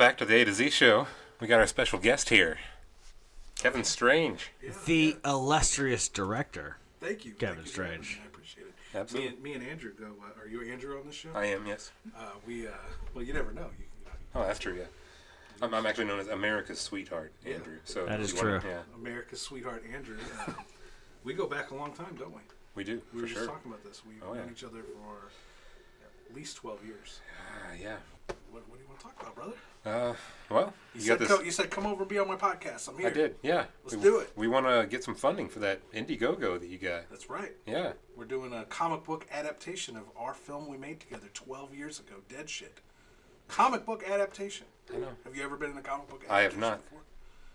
welcome back to the A to Z show. We got our special guest here, Kevin Strange. The illustrious director. Thank you. Kevin Thank you Strange. much. I appreciate it. Absolutely. Me and, me and Andrew go. Uh, are you Andrew on the show? I am, yes. Uh, we. Uh, well, you never know. You, you know, Oh, that's true, yeah. I'm, I'm actually known as America's sweetheart, Andrew. So That if is wanna- true. Yeah, America's sweetheart, Andrew. Uh, we go back a long time, don't we? we do, We for were just sure. talking about this. We've Oh, known yeah. each other for at least twelve years. Ah, yeah. What, what do you want to talk about, brother? Uh, well, You, you, got said this. co- you said come over and be on my podcast. I'm here. I did, yeah. Let's we, do it. We want to get some funding for that Indiegogo that you got. That's right. Yeah. We're doing a comic book adaptation of our film we made together 12 years ago, Dead Shit. Comic book adaptation. I know. Have you ever been in a comic book I have not. before?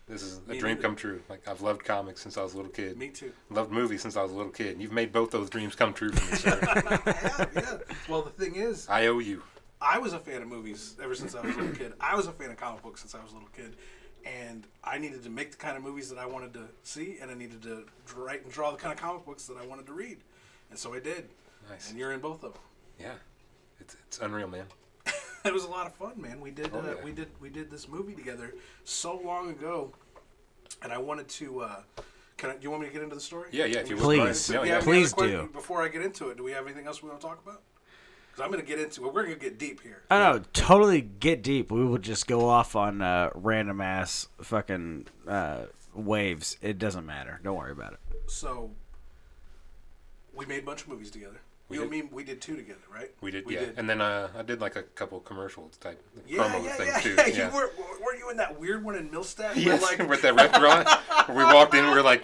This is a Me dream neither. come true. Like I've loved comics since I was a little kid. Me too. Loved movies since I was a little kid. And You've made both those dreams come true for me, sir. I have, yeah. Well, the thing is, I owe you. I was a fan of movies ever since I was a little kid. I was a fan of comic books since I was a little kid. And I needed to make the kind of movies that I wanted to see, and I needed to write and draw the kind of comic books that I wanted to read. And so I did. Nice. And you're in both of them. Yeah. It's it's unreal, man. it was a lot of fun, man. We did Oh, uh, yeah. we did we did this movie together so long ago, and I wanted to. Uh, can I, do you want me to get into the story? Yeah, yeah. If you Please. would mind. No, yeah. Please do. Before I get into it, do we have anything else we want to talk about? Because I'm going to get into it. We're going to get deep here. I know, totally get deep. We would just go off on uh, random ass fucking uh, waves. It doesn't matter. Don't worry about it. So we made a bunch of movies together. We you did. me, we did two together, right? We did, We yeah. did. And then uh, I did like a couple commercial type Yeah, promo yeah, things yeah, too. yeah. Yeah. You were, were you in that weird one in Millstadt? Yes, Where, like, with that restaurant, where we walked in, we were like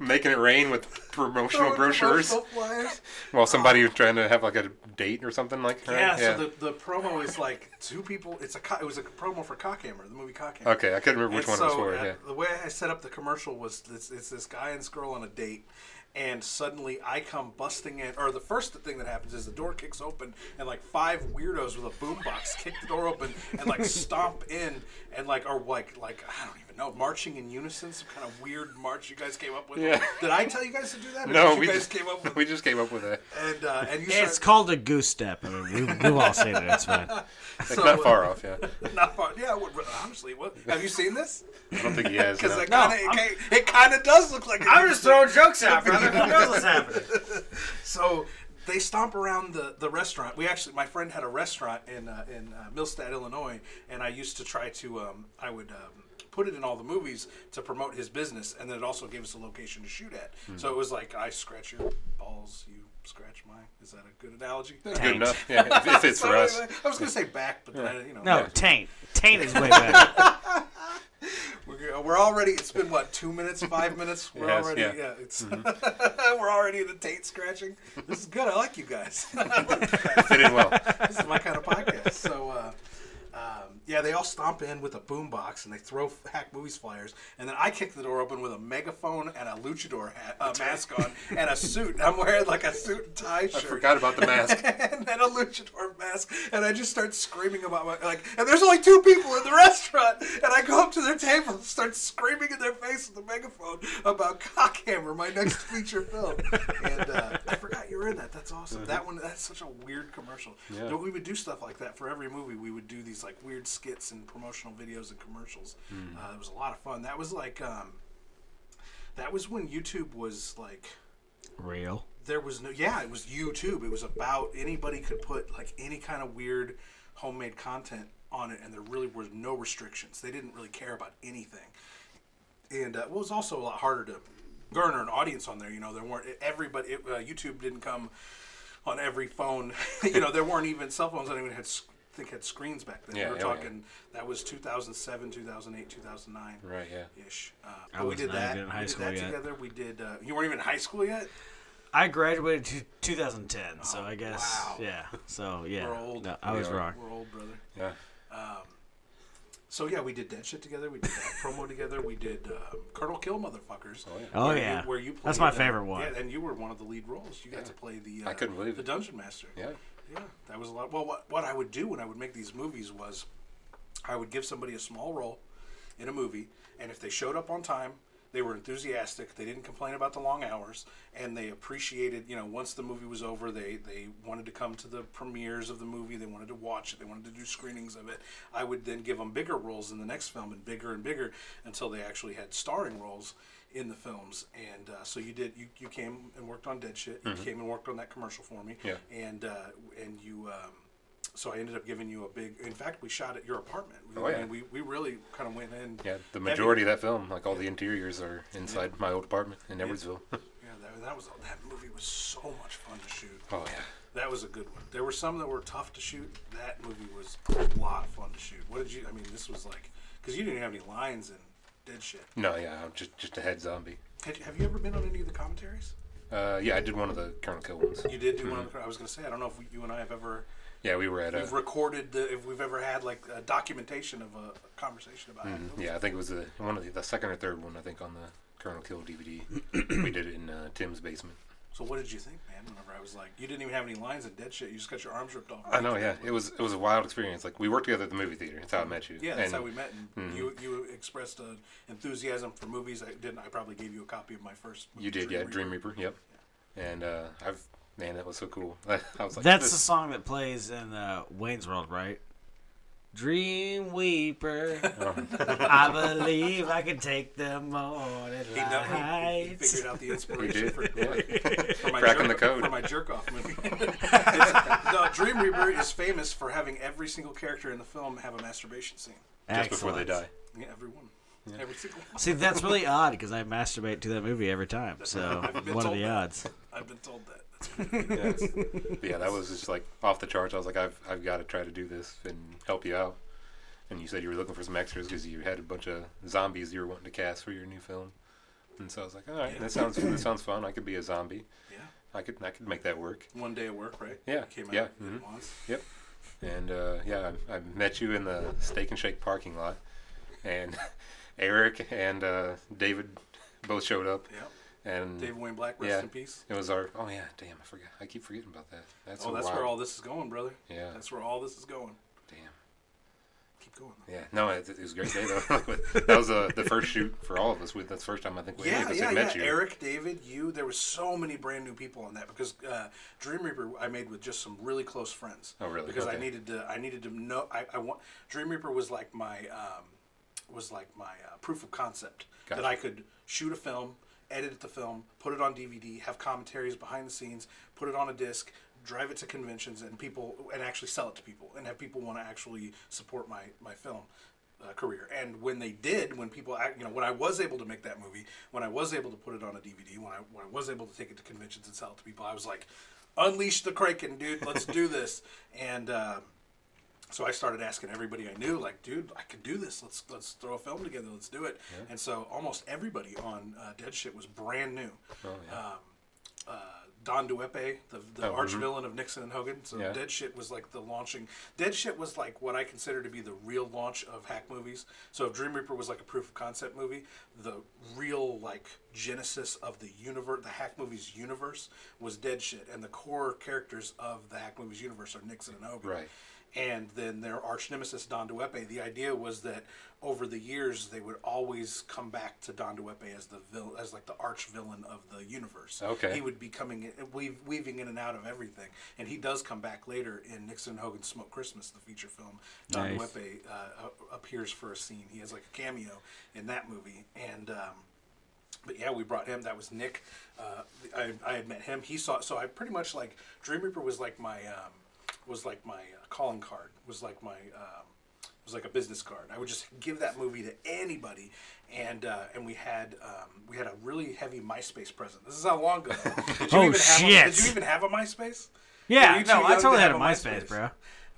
making it rain with promotional brochures, promotional while somebody was trying to have like a date or something like. Right? Yeah, so the, the promo is like two people. It's a co- it was a promo for Cockhammer, the movie Cockhammer. okay, I couldn't remember which And one it was for. uh, Yeah. The way I set up the commercial was this, it's this guy and this girl on a date, and suddenly I come busting in. Or the first thing that happens is the door kicks open, and like five weirdos with a boombox kick the door open and like stomp in, and like are like like I don't even know, marching in unison, some kind of weird march you guys came up with. Yeah. Did I tell you guys to do that? Or No, did you we guys just came up with. we just came up with it. And uh, and you It's start- called a goose step. I mean, we, we've all seen it. It's fine. It's So, not uh, far off. Yeah, Not far. Yeah, what, honestly, what have you seen this? I don't think he has. Because no. it kind of it, it kind of does look like. I'm just throwing jokes out, brother. Who knows what's happening? So they stomp around the, the restaurant. We actually, my friend had a restaurant in uh, in uh, Millstadt, Illinois, and I used to try to. Um, I would. Um, Put it in all the movies to promote his business, and then it also gave us a location to shoot at. Hmm. So it was like I scratch your balls, you scratch mine. Is that a good analogy? Good enough. Yeah, if, if it's So for us. I was gonna say back, but then, you know. No, taint. Taint is way better. We're, we're already. It's been what two minutes, five minutes. We're has, already. yeah. Yeah, it's. we're already in the taint scratching. This is good. I like you guys. I like you guys. Fit in well. this is my kind of podcast. So, uh, yeah, they all stomp in with a boombox and they throw Hack Movies flyers, and then I kick the door open with a megaphone and a luchador hat, uh, mask on and a suit. I'm wearing like a suit and tie shirt. I forgot about the mask. and then a luchador mask, and I just start screaming about my like. And there's only two people in the restaurant, and I go up to their table and start screaming in their face with the megaphone about Cockhammer, my next feature film. And uh, I forgot you were in that. That's awesome. That one, that's such a weird commercial. Yeah. You know, we would do stuff like that for every movie. We would do these like weird skits and promotional videos and commercials. Uh, it was a lot of fun. That was like, um, that was when YouTube was like Real. there was no yeah it was youtube it was about anybody could put like any kind of weird homemade content on it and there really was no restrictions they didn't really care about anything and uh, it was also a lot harder to garner an audience on there you know there weren't everybody it, uh, youtube didn't come on every phone you know there weren't even cell phones that even had think had screens back then Yeah, we were yeah, yeah. talking that was 2007 2008 2009 Right. Yeah. ish uh, I but we was did not that in high we did that yet. together we did uh, you weren't even in high school yet I graduated to 2010, so I guess wow. yeah. So yeah, We're old. No, I We was are. wrong. we're old brother Yeah. Um, So yeah, we did that shit together. We did that promo together. We did uh, Colonel Kill motherfuckers. Oh, yeah. Oh where yeah, you, where you that's played, my uh, favorite one. Yeah, and you were one of the lead roles. You got to play the. Uh, I couldn't believe the it. dungeon master. Yeah. Yeah, that was a lot. Well, what what I would do when I would make these movies was, I would give somebody a small role in a movie, and if they showed up on time, They were enthusiastic. They didn't complain about the long hours, and they appreciated. You know, once the movie was over, they they wanted to come to the premieres of the movie. They wanted to watch it. They wanted to do screenings of it. I would then give them bigger roles in the next film, and bigger and bigger until they actually had starring roles in the films. And uh, so you did. You, you came and worked on Dead Shit. You came and worked on that commercial for me. Mm-hmm. Yeah. And uh, and you. Um, so I ended up giving you a big. In fact, we shot at your apartment. We, Oh, yeah. and we, we really kind of went in. Yeah, the heavy. majority of that film, like all the interiors, are inside my old apartment in Edwardsville. Yeah, that, that was that movie was so much fun to shoot. oh yeah. That was a good one. There were some that were tough to shoot. That movie was a lot of fun to shoot. What did you? I mean, this was like because you didn't have any lines in Dead Shit. No, yeah, I'm just just a head zombie. Had have you ever been on any of the commentaries? Uh, yeah, I did one of the Colonel Kill ones. You did do one. Of the, I was going to say I don't know if we, you and I have ever Yeah, we were at a. we've recorded the, if we've ever had like a documentation of a, conversation about it. Yeah, I think it was the one of the, the second or third one. I think on the Colonel Kill DVD. we did it in uh, Tim's basement. So what did you think, man? Whenever I was like, you didn't even have any lines in Dead Shit. You just got your arms ripped off. I know, yeah. It was it was a wild experience. Like we worked together at the movie theater. That's how I met you. Yeah, that's And- how we met. And you you expressed an enthusiasm for movies. I didn't. I probably gave you a copy of my first. movie, You did, yeah, Reaper. Dream Reaper. Yep. And uh, I've man, that was so cool. I was like, That's this- the song that plays in uh, Wayne's World, right? Dream Weeper, oh. I believe I can take the morning He, know, he, he lights. figured out the He inspiration did. for, yeah. for my Cracking jerk, the code. for my jerk off movie. It's- no, Dream Reaper is famous for having every single character in the film have a masturbation scene. Just before they die. Yeah, everyone. Every single one. See, that's really odd because I masturbate to that movie every time. So, I've what are the that. odds? I've been told that. That's Yeah, that was just like off the charts. I was like, I've I've got to try to do this and help you out. And you said you were looking for some extras because you had a bunch of zombies you were wanting to cast for your new film. And so I was like, all right, that sounds that sounds fun. I could be a zombie. yeah. I could I could make that work. One day at work, right? Yeah, Came out yeah, mhm. once. Yep. And uh, yeah, I, I met you in the Steak and Shake parking lot, and Eric and uh, David both showed up, Yeah. And David Wayne Black, rest Yeah. in peace. it was our. Oh yeah, damn, I forget. I keep forgetting about that. That's Oh, that's wild- where all this is going, brother. Yeah. That's where all this is going. Damn. Keep going. Yeah. No, it, it was a great day though. that was uh, the first shoot for all of us. We, that's the first time I think we Yeah, yeah, had yeah. met you. Eric, David, you. There was so many brand new people on that because uh, Dream Reaper I made with just some really close friends. Oh, really? Because I needed to. I needed to know. I, I want Dream Reaper was like my um, was like my uh, proof of concept Gotcha. that I could shoot a film, edit the film, put it on DVD, have commentaries behind the scenes, put it on a disc. Drive it to conventions and people, and actually sell it to people, and have people want to actually support my my film uh, career. And when they did, when people, you know, when I was able to make that movie, when I was able to put it on a DVD, when I when I was able to take it to conventions and sell it to people, I was like, unleash the Kraken, dude. Let's do this. And um, so I started asking everybody I knew, like, dude, I can do this. Let's let's throw a film together. Let's do it. And so almost everybody on uh, Dead Shit was brand new. Oh, yeah. Um, uh, Don Duepe, the, the Oh, arch mhm. villain of Nixon and Hogan. So Yeah. Dead Shit was like the launching. Dead Shit was like what I consider to be the real launch of hack movies. So if Dream Reaper was like a proof of concept movie, the real like genesis of the universe, the hack movies universe, was Dead Shit, and the core characters of the hack movies universe are Nixon and Hogan Right. And then their arch nemesis Don Duepe. The idea was that over the years they would always come back to Don Duepe as the vil- as like the arch villain of the universe. Okay. he would be coming in, weaving in and out of everything, and he does come back later in Nixon and Hogan's Smoke Christmas, the feature film. Don Nice. Duepe uh, appears for a scene. He has like a cameo in that movie, and. Um, but yeah, we brought him. That was Nick. Uh, I, I had met him. He saw. So I pretty much like Dream Reaper was like my um, was like my uh, calling card. Was like my um, was like a business card. I would just give that movie to anybody, and uh, and we had um, we had a really heavy MySpace present. This is how long ago. Did you Oh, even Have a, shit. did you even have a MySpace? Yeah, no, I young to totally had a MySpace, MySpace? bro.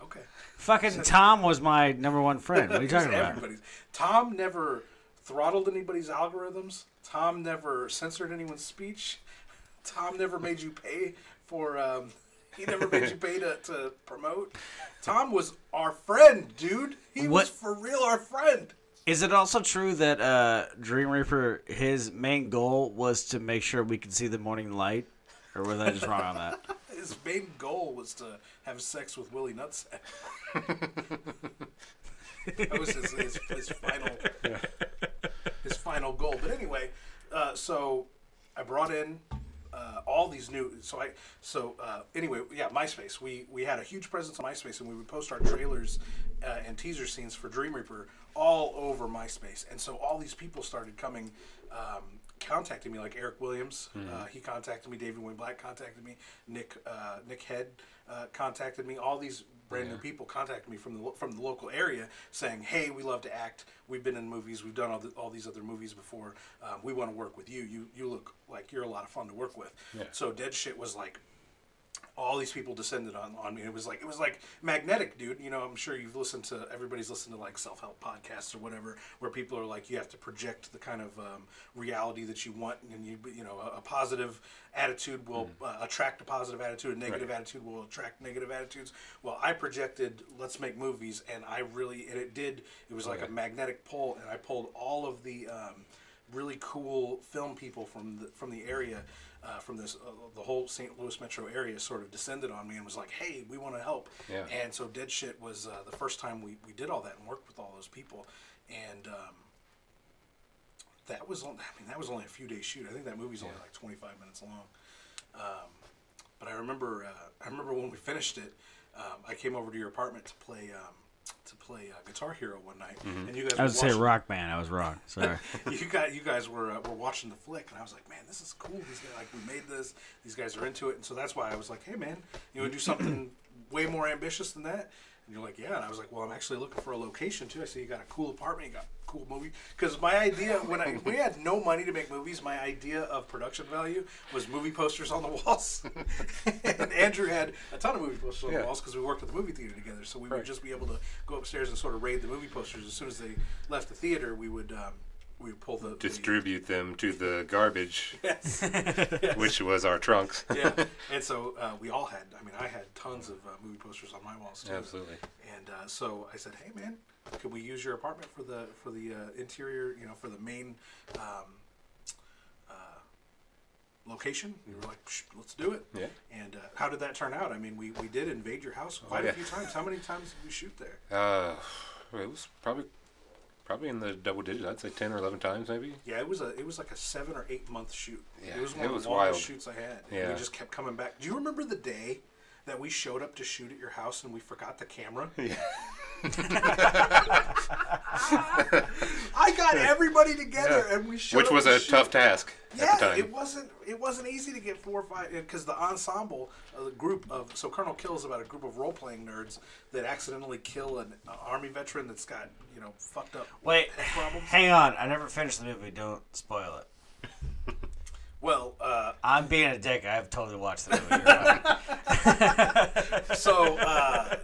Okay. Fucking Tom was my number one friend. What are you talking about? Tom never throttled anybody's algorithms. Tom never censored anyone's speech. Tom never made you pay for. Um, he never made you pay to, to promote. Tom was our friend, dude. He was for real our friend. Is it also true that uh, Dream Reaper, his main goal was to make sure we could see the morning light? Or was I just wrong on that? His main goal was to have sex with Willie Nutsack. that was his, his, his final his final final goal. But anyway, uh, so I brought in uh, all these new. So I so uh, anyway, yeah, MySpace. We we had a huge presence on MySpace, and we would post our trailers uh, and teaser scenes for Dream Reaper all over MySpace, and so all these people started coming. Um, contacting me like Eric Williams, uh, he contacted me. David Wayne Black contacted me. Nick uh, Nick Head uh, contacted me. All these brand new people contacted me from the from the local area saying, "Hey, we love to act. We've been in movies. We've done all, the, all these other movies before. Um, we want to work with you. You you look like you're a lot of fun to work with." Yeah. So Dead Shit was like all these people descended on, on me. It was like it was like magnetic, dude. You know, I'm sure you've listened to everybody's listened to like self help podcasts or whatever, where people are like, you have to project the kind of um, reality that you want, and you you know, a, a positive attitude will uh, attract a positive attitude, a negative Right. attitude will attract negative attitudes. Well, I projected let's make movies, and I really and it did. It was like Okay. a magnetic pull, and I pulled all of the. Um, really cool film people from the from the area, uh, from this uh, the whole St. Louis metro area sort of descended on me and was like, "Hey, we want to help." Yeah. And so Dead Shit was uh, the first time we, we did all that and worked with all those people, and um, that was on, I mean that was only a few days shoot. I think that movie's only Yeah. like twenty five minutes long. Um, but I remember uh, I remember when we finished it, um, I came over to your apartment to play. Um, to play uh, Guitar Hero one night, and you guys. I was to say rock band. I was wrong. Sorry. you guys, you guys were uh, were watching the flick, and I was like, man, this is cool. These guys, like, we made this. These guys are into it, and so that's why I was like, hey, man, you want to do something way more ambitious than that? And you're like, yeah. And I was like, well, I'm actually looking for a location too. I see you got a cool apartment, you got a cool movie. Because my idea when I we had no money to make movies, my idea of production value was movie posters on the walls. and Andrew had a ton of movie posters on the walls because we worked at the movie theater together. So we would just be able to go upstairs and sort of raid the movie posters. As soon as they left the theater, we would um, we pull the the- Distribute them to the garbage, Yes. which was our trunks. yeah. And so uh, we all had. I mean, I had tons of uh, movie posters on my walls too. Absolutely. And uh, so I said, "Hey, man, can we use your apartment for the for the uh, interior? You know, for the main um, uh, location?" You were like, Psh, "Let's do it." Yeah. And uh, how did that turn out? I mean, we, we did invade your house quite yeah. a few times. How many times did we shoot there? Uh, it was probably probably in the double digits. I'd say ten or eleven times, maybe. Yeah, it was a it was like a seven or eight month shoot. Yeah, it was one it of was the longest wild. shoots I had. And Yeah. we just kept coming back. Do you remember the day that we showed up to shoot at your house and we forgot the camera? Yeah. I got everybody together Yeah. and we showed Which was a shoot. tough task Yeah, at the time. it wasn't. It wasn't easy to get four or five because the ensemble, uh, the group of so Colonel Kill is about a group of role playing nerds that accidentally kill an uh, army veteran that's got you know fucked up Wait, problems. hang on. I never finished the movie. Don't spoil it. Well, uh, I'm being a dick. I've totally watched the movie. You're fine. so uh,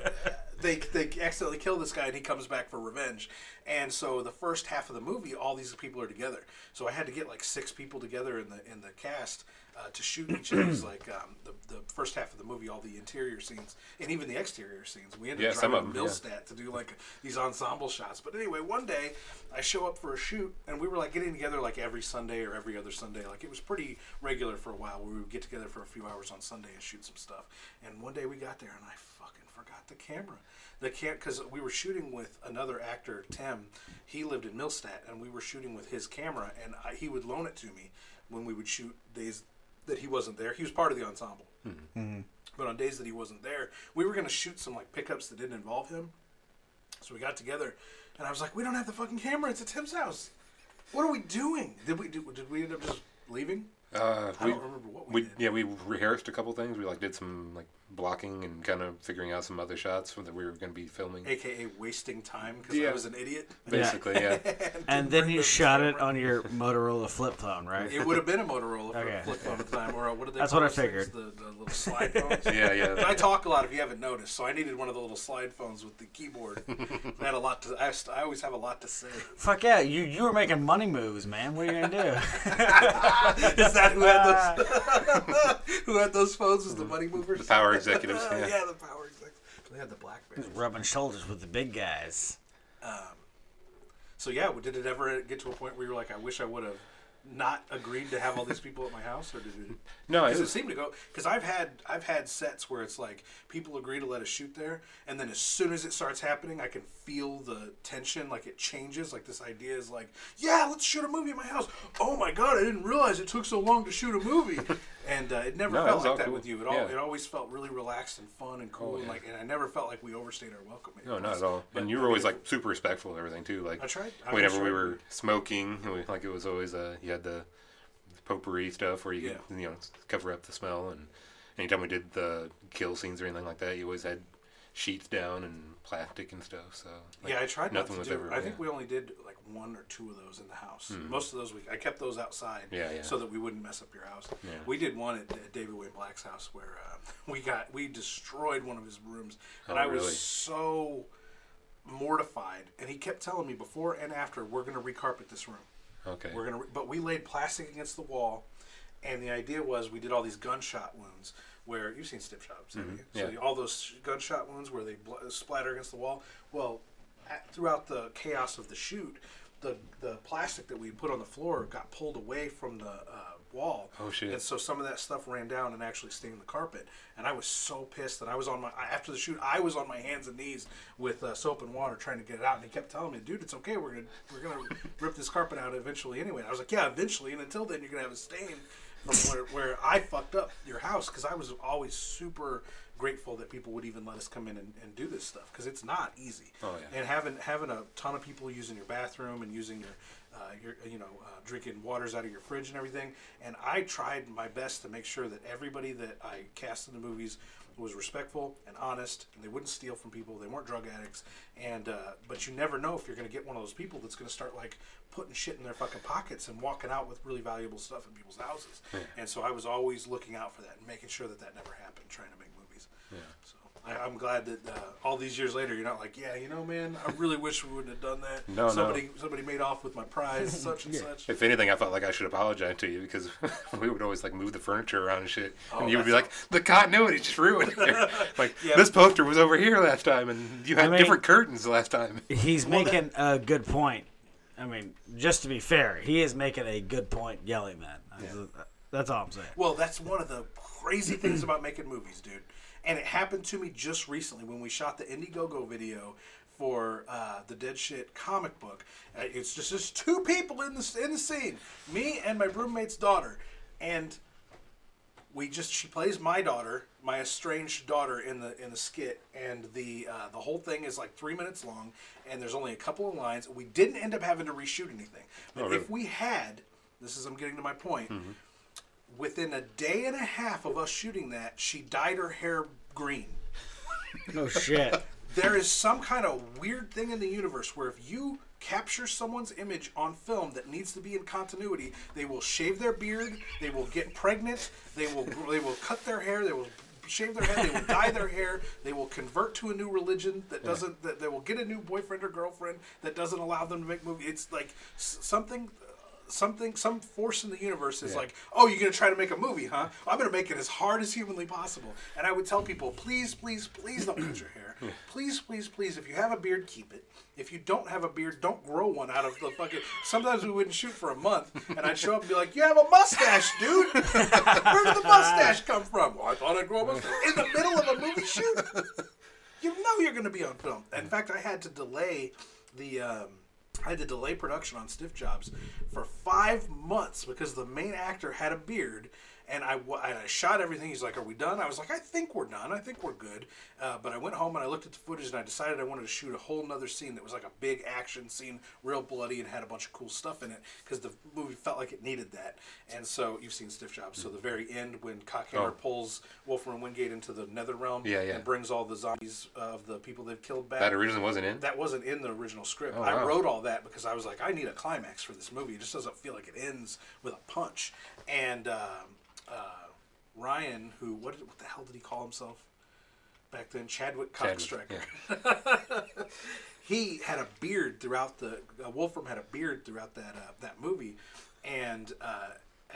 they they accidentally kill this guy and he comes back for revenge. And so the first half of the movie all these people are together. So i had to get like six people together in the in the cast uh, to shoot each of these like um, the, the first half of the movie all the interior scenes and even the exterior scenes. We ended Yeah, up driving to yeah. To do like these ensemble shots. But anyway one day i show up for a shoot and we were like getting together like every sunday or every other sunday. Like it was pretty regular for a while. We would get together for a few hours on sunday and shoot some stuff. And one day we got there and i fucking forgot the camera. The can because we were shooting with another actor tim he lived in millstadt and we were shooting with his camera and I, he would loan it to me when we would shoot days that he wasn't there. He was part of the ensemble. But on days that he wasn't there we were going to shoot some like pickups that didn't involve him. So we got together and i was like we don't have the fucking camera. It's at tim's house. What are we doing? Did we do, did we end up just leaving? Uh, I we, don't remember what we we did. yeah we rehearsed a couple things. We like did some like blocking and kind of figuring out some other shots that we were going to be filming. aka wasting time because i was an idiot Basically, yeah. and then you shot it on your Motorola flip phone, right? It would have been a Motorola Okay. flip phone at the time, or a, what did they That's what I figured. The, the little slide phones. yeah, But I talk a lot if you haven't noticed, so I needed one of the little slide phones with the keyboard. I had a lot to. I, I always have a lot to say. Fuck yeah, you you were making money moves, man. What are you gonna do? Is that who had those? who had those phones? Was the money movers? The power executives. Oh, Yeah. yeah, the power executives. They had the BlackBerry. Rubbing shoulders with the big guys. Um, so yeah, did it ever get to a point where you were like, I wish I would have not agreed to have all these people at my house, or did it? No, it Because it, was, seemed to go. Because I've had I've had sets where it's like people agree to let us shoot there, and then as soon as it starts happening, I can feel the tension. Like it changes. Like this idea is like, yeah, let's shoot a movie at my house. Oh my god, I didn't realize it took so long to shoot a movie. and uh, it never No, felt like that cool. with you. It all Yeah. it always felt really relaxed and fun and cool. Oh, and like, and I never felt like we overstayed our welcome. no, not at all. But- And you were always like super respectful of everything too. Like I tried. I whenever tried. we were smoking, we, like it was always uh, you had the potpourri stuff where you could you know cover up the smell. And anytime we did the kill scenes or anything like that, you always had sheets down and plastic and stuff. So like, yeah, I tried not nothing to was do. ever. I think we only did like one or two of those in the house. Most of those we I kept those outside, Yeah, yeah. so that we wouldn't mess up your house. Yeah. We did one at, at David Wayne Black's house where uh, we got we destroyed one of his rooms, and Oh, I was so mortified. And he kept telling me before and after, we're going to recarpet this room. Okay. We're gonna, re- but we laid plastic against the wall, and the idea was we did all these gunshot wounds where you've seen stip shots? So Mm-hmm. yeah. you- all those gunshot wounds where they bl- splatter against the wall. Well, at, throughout the chaos of the shoot, the the plastic that we put on the floor got pulled away from the uh, wall. Oh, shit. And so some of that stuff ran down and actually stained the carpet. And I was so pissed that I was on my after the shoot. I was on my hands and knees with uh, soap and water trying to get it out. And he kept telling me, "Dude, it's okay. We're gonna we're gonna rip this carpet out eventually anyway." And I was like, "Yeah, eventually. And until then, you're gonna have a stain from where, where I fucked up your house because I was always super." grateful that people would even let us come in and, and do this stuff because it's not easy Oh, yeah. and having having a ton of people using your bathroom and using your uh, your you know uh, drinking waters out of your fridge and everything. And I tried my best to make sure that everybody that I cast in the movies was respectful and honest, and they wouldn't steal from people. They weren't drug addicts. And uh, but you never know if you're going to get one of those people that's going to start like putting shit in their fucking pockets and walking out with really valuable stuff in people's houses. And so I was always looking out for that and making sure that that never happened. Trying to make movies. Yeah. So I, I'm glad that uh, all these years later, you're not like, yeah, you know, man, I really wish we wouldn't have done that. No, no. somebody, somebody made off with my prize, such and such. If anything, I felt like I should apologize to you because we would always like move the furniture around and shit, Oh, and you would be like, "The continuity just ruined here." like Yeah. this poster was over here last time, and you had mean- different curtains last time. He's Well, that- making a good point. I mean, just to be fair, he is making a good point yelling that. That's all I'm saying. Well, that's one of the crazy things about making movies, dude. And it happened to me just recently when we shot the Indiegogo video for uh, the Dead Shit comic book. Uh, it's just just two people in the in the scene, me and my roommate's daughter, and we just she plays my daughter, my estranged daughter in the in the skit, and the uh, the whole thing is like three minutes long, and there's only a couple of lines. We didn't end up having to reshoot anything, but Oh, really? if we had, this is I'm getting to my point. Within a day and a half of us shooting that, she dyed her hair green. No shit. There is some kind of weird thing in the universe where if you capture someone's image on film that needs to be in continuity, they will shave their beard, they will get pregnant, they will they will cut their hair, they will shave their head, they will dye their hair, they will convert to a new religion that doesn't that they will get a new boyfriend or girlfriend that doesn't allow them to make movies. It's like something something some force in the universe is Yeah. like oh you're gonna try to make a movie huh? I'm gonna make it as hard as humanly possible. And i would tell people please please please don't cut your hair. Please please please if you have a beard keep it. If you don't have a beard don't grow one out of the fucking sometimes we wouldn't shoot for a month and i'd show up and be like you have a mustache dude. Where did the mustache come from? Well, i thought i'd grow a mustache. In the middle of a movie shoot? You know you're going to be on film. In fact, I had to delay the um, I had to delay production on Stiff Jobs for five months because the main actor had a beard. And I, and I shot everything. He's like, "Are we done?" I was like, "I think we're done. I think we're good." Uh, but I went home and I looked at the footage and I decided I wanted to shoot a whole nother scene that was like a big action scene, real bloody, and had a bunch of cool stuff in it because the movie felt like it needed that. And so you've seen Stiff Jobs. So the very end when Cockhammer Oh. pulls Wolfram Wingate into the Nether Realm Yeah, yeah. and brings all the zombies of the people they've killed back. That originally wasn't in. That wasn't in the original script. Oh, I wrote all that because I was like, I need a climax for this movie. It just doesn't feel like it ends with a punch. And um, uh, Ryan, who what, did- what the hell did he call himself back then? Chadwick Cockstriker. he had a beard throughout the uh, Wolfram had a beard throughout that uh, that movie, and uh,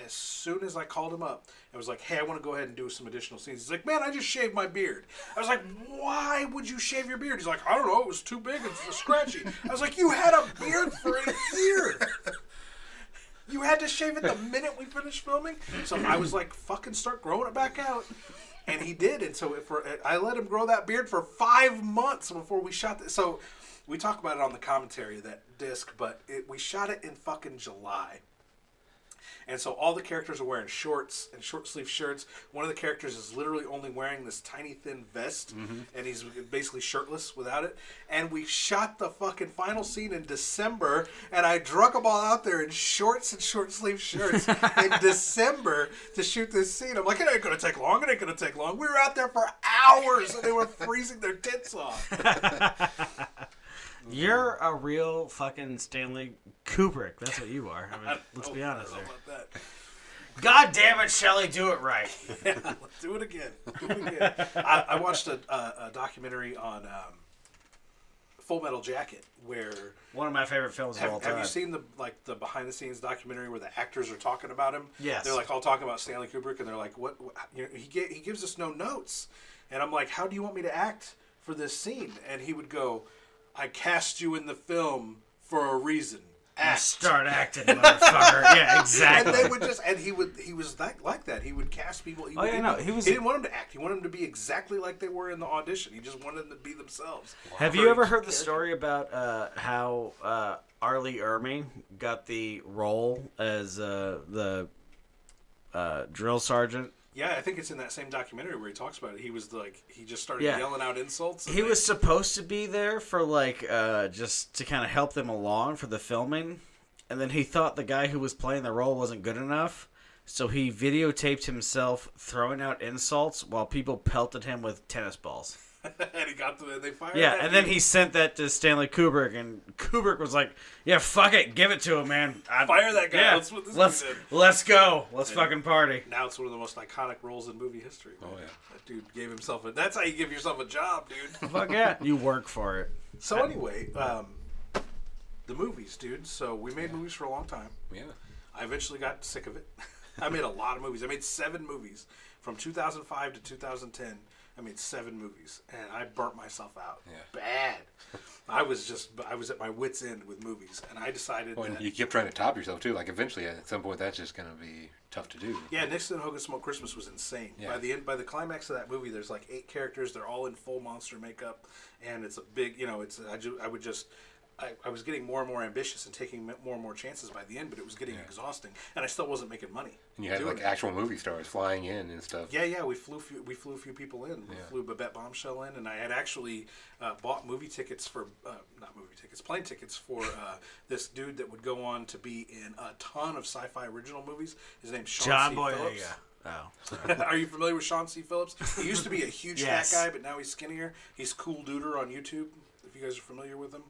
as soon as I called him up, I was like, "Hey, I want to go ahead and do some additional scenes." He's like, "Man, I just shaved my beard." I was like, "Why would you shave your beard?" He's like, "I don't know, it was too big and scratchy." I was like, "You had a beard for a year." You had to shave it the minute we finished filming. So I was like, fucking start growing it back out. And he did. And so it, for I let him grow that beard for five months before we shot this. So we talk about it on the commentary, that disc, but it, we shot it in fucking July. And so all the characters are wearing shorts and short sleeve shirts. One of the characters is literally only wearing this tiny thin vest, mm-hmm. and he's basically shirtless without it. And we shot the fucking final scene in December, and I drug them all out there in shorts and short sleeve shirts in December to shoot this scene. I'm like, it ain't gonna take long. It ain't gonna take long. We were out there for hours, and they were freezing their tits off. You're a real fucking Stanley Kubrick. That's what you are. I mean, let's be honest How there. about that? God damn it, Shelley, do it right. Let's do it again. Do it again. I, I watched a, a, a documentary on um, Full Metal Jacket where One of my favorite films of all have, time. have you seen the like the behind the scenes documentary where the actors are talking about him? Yes. They're like all talking about Stanley Kubrick and they're like, what? what you know, he ga- he gives us no notes, and I'm like, how do you want me to act for this scene? And he would go, I cast you in the film for a reason. Act. Start acting, motherfucker. yeah, exactly. and exactly. they would just and he would he was that like that. He would cast people. He Oh, would, yeah, he, no, he was- He didn't want them to act. He wanted them to be exactly like they were in the audition. He just wanted them to be themselves. Have you ever heard the story about uh, how uh, R. Lee Ermey got the role as uh, the uh, drill sergeant? Yeah, I think it's in that same documentary where he talks about it. He was like he just started Yeah. yelling out insults. He they- was supposed to be there for like uh, just to kind of help them along for the filming, and then he thought the guy who was playing the role wasn't good enough, so he videotaped himself throwing out insults while people pelted him with tennis balls. and he got to the they fired. Yeah, that and then he sent that to Stanley Kubrick, and Kubrick was like, "Yeah, fuck it, give it to him, man. I, Fire that guy. Yeah, That's what this let's did." let's go. Let's fucking party." now it's one of the most iconic roles in movie history. man. Oh, yeah. that dude gave himself a. That's how you give yourself a job, dude. Fuck yeah, you work for it. so anyway, um, the movies, dude. So we made movies for a long time. Yeah. I eventually got sick of it. I made a lot of movies. I made seven movies from 2005 to 2010. I made seven movies, and I burnt myself out Yeah. bad. I was just I was at my wits end with movies, and I decided Well, and you kept trying to top yourself too. Like eventually, at some point, that's just gonna be tough to do. yeah, Nixon and Hogan Smoke Christmas was insane. Yeah. By the end, by the climax of that movie, there's like eight characters. They're all in full monster makeup, and it's a big. You know, it's I, ju- I would just. I, I was getting more and more ambitious and taking more and more chances by the end, but it was getting Yeah. exhausting, and I still wasn't making money. And you had like it. actual movie stars flying in and stuff. Yeah, yeah, we flew few, we flew a few people in. We Yeah. flew Babette Bombshell in, and I had actually uh, bought movie tickets for uh, not movie tickets, plane tickets for uh, this dude that would go on to be in a ton of sci-fi original movies. His name's Sean John C. Boyega. Phillips. Oh, Are you familiar with Sean C. Phillips? He used to be a huge Yes. fat guy, but now he's skinnier. He's Cool Duder on YouTube. You guys are familiar with him,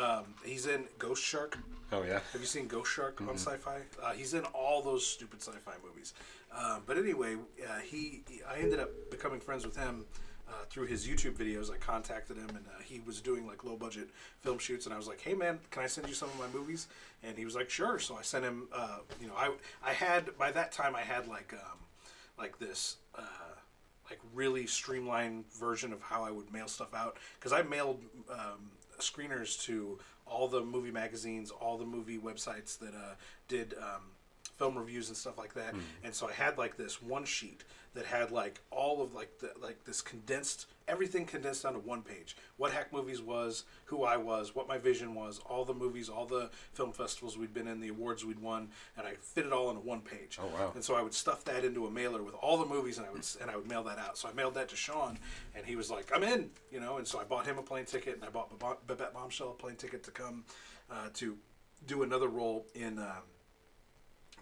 um, he's in Ghost Shark. Oh yeah. Have you seen Ghost Shark on Sci-Fi? Uh, he's in all those stupid sci-fi movies. Um, but anyway, uh, he, he- I ended up becoming friends with him uh, through his YouTube videos. I contacted him, and uh, he was doing like low budget film shoots. And I was like, "Hey man, can I send you some of my movies?" And he was like, "Sure." So I sent him. Uh, you know, I I had by that time I had like um, like this. Uh, like really streamlined version of how I would mail stuff out. Because I mailed um, screeners to all the movie magazines, all the movie websites that uh, did um, film reviews and stuff like that. And so I had like this one sheet that had like all of like the like this condensed everything condensed down to one page. What Hack Movies was, who I was, what my vision was, all the movies, all the film festivals we'd been in, the awards we'd won, and I fit it all into one page. Oh, wow. And so I would stuff that into a mailer with all the movies, and I would and I would mail that out. So I mailed that to Sean, and he was like, "I'm in," you know. And so I bought him a plane ticket, and I bought Babette Bombshell a plane ticket to come uh, to do another role in um,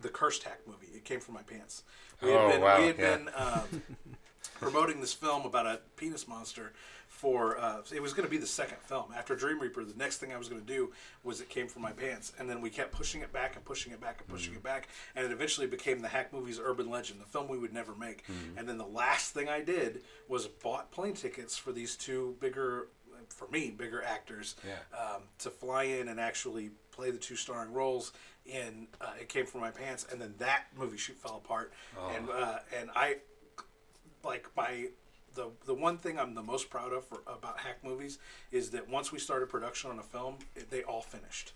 the Cursed Hack movie. It came from my pants. We had Oh, been, wow, we had yeah. been um, promoting this film about a penis monster for uh, it was going to be the second film after Dream Reaper. The next thing I was going to do was it came from my pants, and then we kept pushing it back and pushing it back and pushing it back, and it eventually became the Hack Movies Urban Legend, the film we would never make. And then the last thing I did was bought plane tickets for these two bigger, for me, bigger actors Yeah. um, to fly in and actually play the two starring roles in uh, it came from my pants and then that movie shoot fell apart and uh, and i like my the the one thing i'm the most proud of for, about hack movies is that once we started production on a film it, they all finished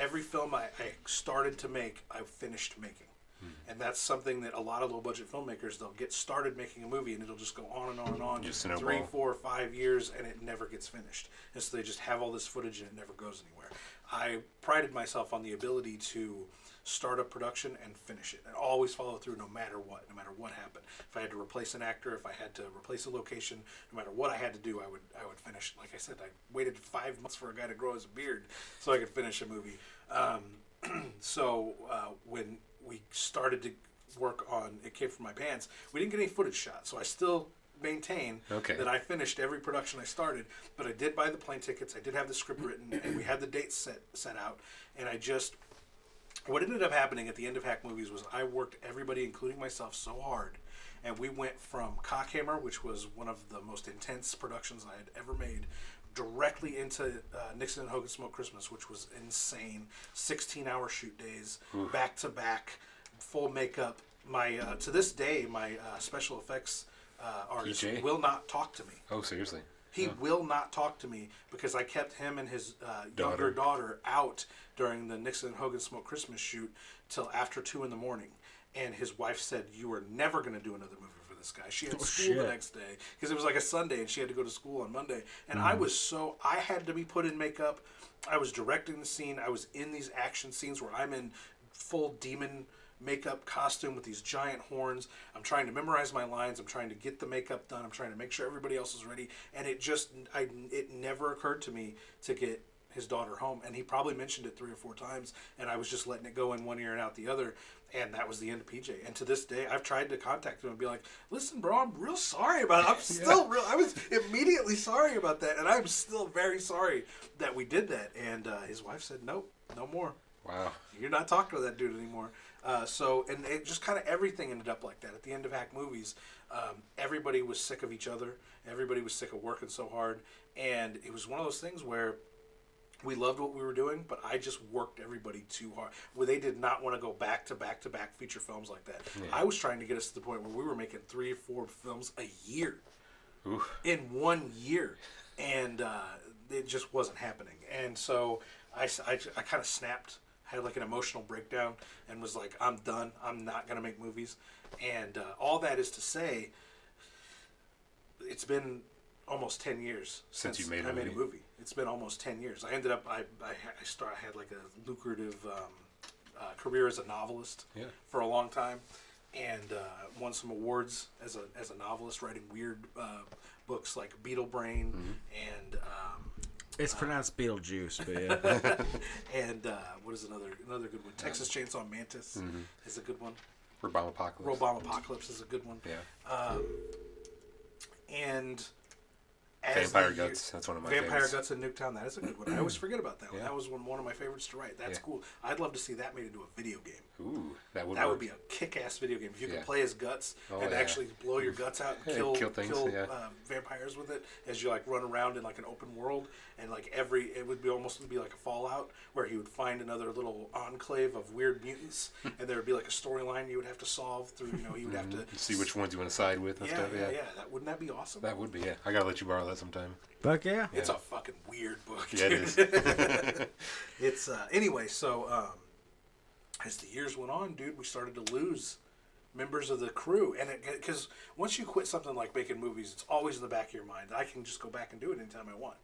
every film I, I started to make, I finished making. Hmm. And that's something that a lot of low budget filmmakers they'll get started making a movie and it'll just go on and on and on, Just three, four, five years, and it never gets finished. And so they just have all this footage and it never goes anywhere. I prided myself on the ability to start a production and finish it, and always follow through no matter what, no matter what happened. If I had to replace an actor, if I had to replace a location, no matter what I had to do, I would I would finish. Like I said, I waited five months for a guy to grow his beard so I could finish a movie. Um, so uh, when we started to work on it came from my pants we didn't get any footage shot so i still maintain Okay. that i finished every production i started but i did buy the plane tickets i did have the script written and we had the dates set set out and i just what ended up happening at the end of hack movies was i worked everybody including myself so hard and we went from cockhammer which was one of the most intense productions i had ever made directly into uh, nixon and hogan smoke christmas which was insane 16 hour shoot days back to back full makeup my uh, to this day my uh, special effects uh, artist PJ? will not talk to me Oh, seriously. he will not talk to me because I kept him and his uh, Daughter. younger daughter out during the Nixon and Hogan Smoke Christmas shoot till after two in the morning. And his wife said, "You are never going to do another movie for this guy." She had school the next day because it was like a Sunday, and she had to go to school on Monday. And I was so I had to be put in makeup. I was directing the scene. I was in these action scenes where I'm in full demon makeup costume with these giant horns. I'm trying to memorize my lines. I'm trying to get the makeup done. I'm trying to make sure everybody else is ready. And it just, I, it never occurred to me to get his daughter home. And he probably mentioned it three or four times. And I was just letting it go in one ear and out the other. And that was the end of PJ. And to this day, I've tried to contact him and be like, "Listen, bro, I'm real sorry about it. I'm still real. I was immediately sorry about that, and I'm still very sorry that we did that." And uh, his wife said, "Nope, no more." Wow. You're not talking to that dude anymore. Uh, so, and it just kind of everything ended up like that. At the end of Hack Movies, um, everybody was sick of each other. Everybody was sick of working so hard, and it was one of those things where we loved what we were doing, but I just worked everybody too hard. Where they did not want to go back to back to back feature films like that. I was trying to get us to the point where we were making three or four films a year Oof. in one year, and uh, it just wasn't happening. And so I I, kind of snapped, had like an emotional breakdown, and was like, I'm done. I'm not gonna make movies. And uh, all that is to say, it's been almost ten years Since you made a I made a movie. movie. It's been almost ten years. I ended up I I, I start I had like a lucrative um, uh, career as a novelist Yeah. for a long time, and uh, won some awards as a as a novelist, writing weird uh, books like Beetle Brain and um, It's pronounced Beetlejuice, but yeah. and uh, what is another another good one? Texas Chainsaw Mantis is a good one. Robomb Apocalypse. Robomb Apocalypse is a good one. Yeah. And as Vampire the year- Guts. That's one of my Vampire favorites. Guts in Nuketown. That is a good one. I always forget about that one. Yeah. That was one, one of my favorites to write. That's Yeah. cool. I'd love to see that made into a video game. Ooh, that would That work. would be a kick-ass video game. If you Yeah. could play as Guts Oh, and yeah. actually blow your guts out and kill kill things, yeah. uh, vampires with it as you like run around in like an open world and like every it would be almost be like a Fallout where he would find another little enclave of weird mutants and there would be like a storyline you would have to solve through. You know, he would have to Mm-hmm. See which ones you want to side with and Yeah, stuff. yeah, Yeah. yeah. That wouldn't that be awesome? That would be. Yeah. I gotta let you borrow that sometime. Fuck yeah. It's Yeah. a fucking weird book. Yeah, it dude. is. it's uh, anyway. So um, as the years went on, dude, we started to lose members of the crew, and because once you quit something like making movies, it's always in the back of your mind. I can just go back and do it anytime I want.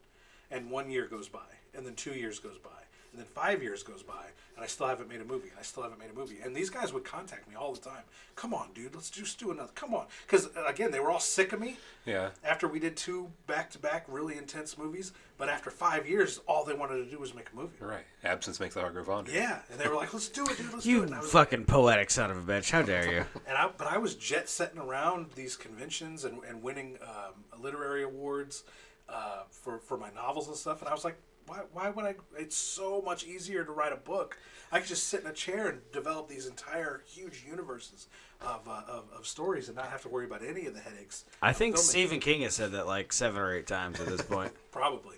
And one year goes by, and then two years goes by, and then five years goes by, and I still haven't made a movie. And I still haven't made a movie. And these guys would contact me all the time. Come on, dude, let's just do another. Come on, because again, they were all sick of me Yeah. after we did two back-to-back really intense movies. But after five years, all they wanted to do was make a movie. Right. Absence makes the heart grow fonder. Yeah, and they were like, "Let's do it, dude. Let's do You it." And I was fucking poetic son of a bitch. How dare you? and I, but I was jet setting around these conventions and, and winning um, literary awards uh, for for my novels and stuff. And I was like, why why would I? It's so much easier to write a book. I could just sit in a chair and develop these entire huge universes of, uh, of, of stories and not have to worry about any of the headaches. I think. Stephen King has said that like seven or eight times at this point. probably.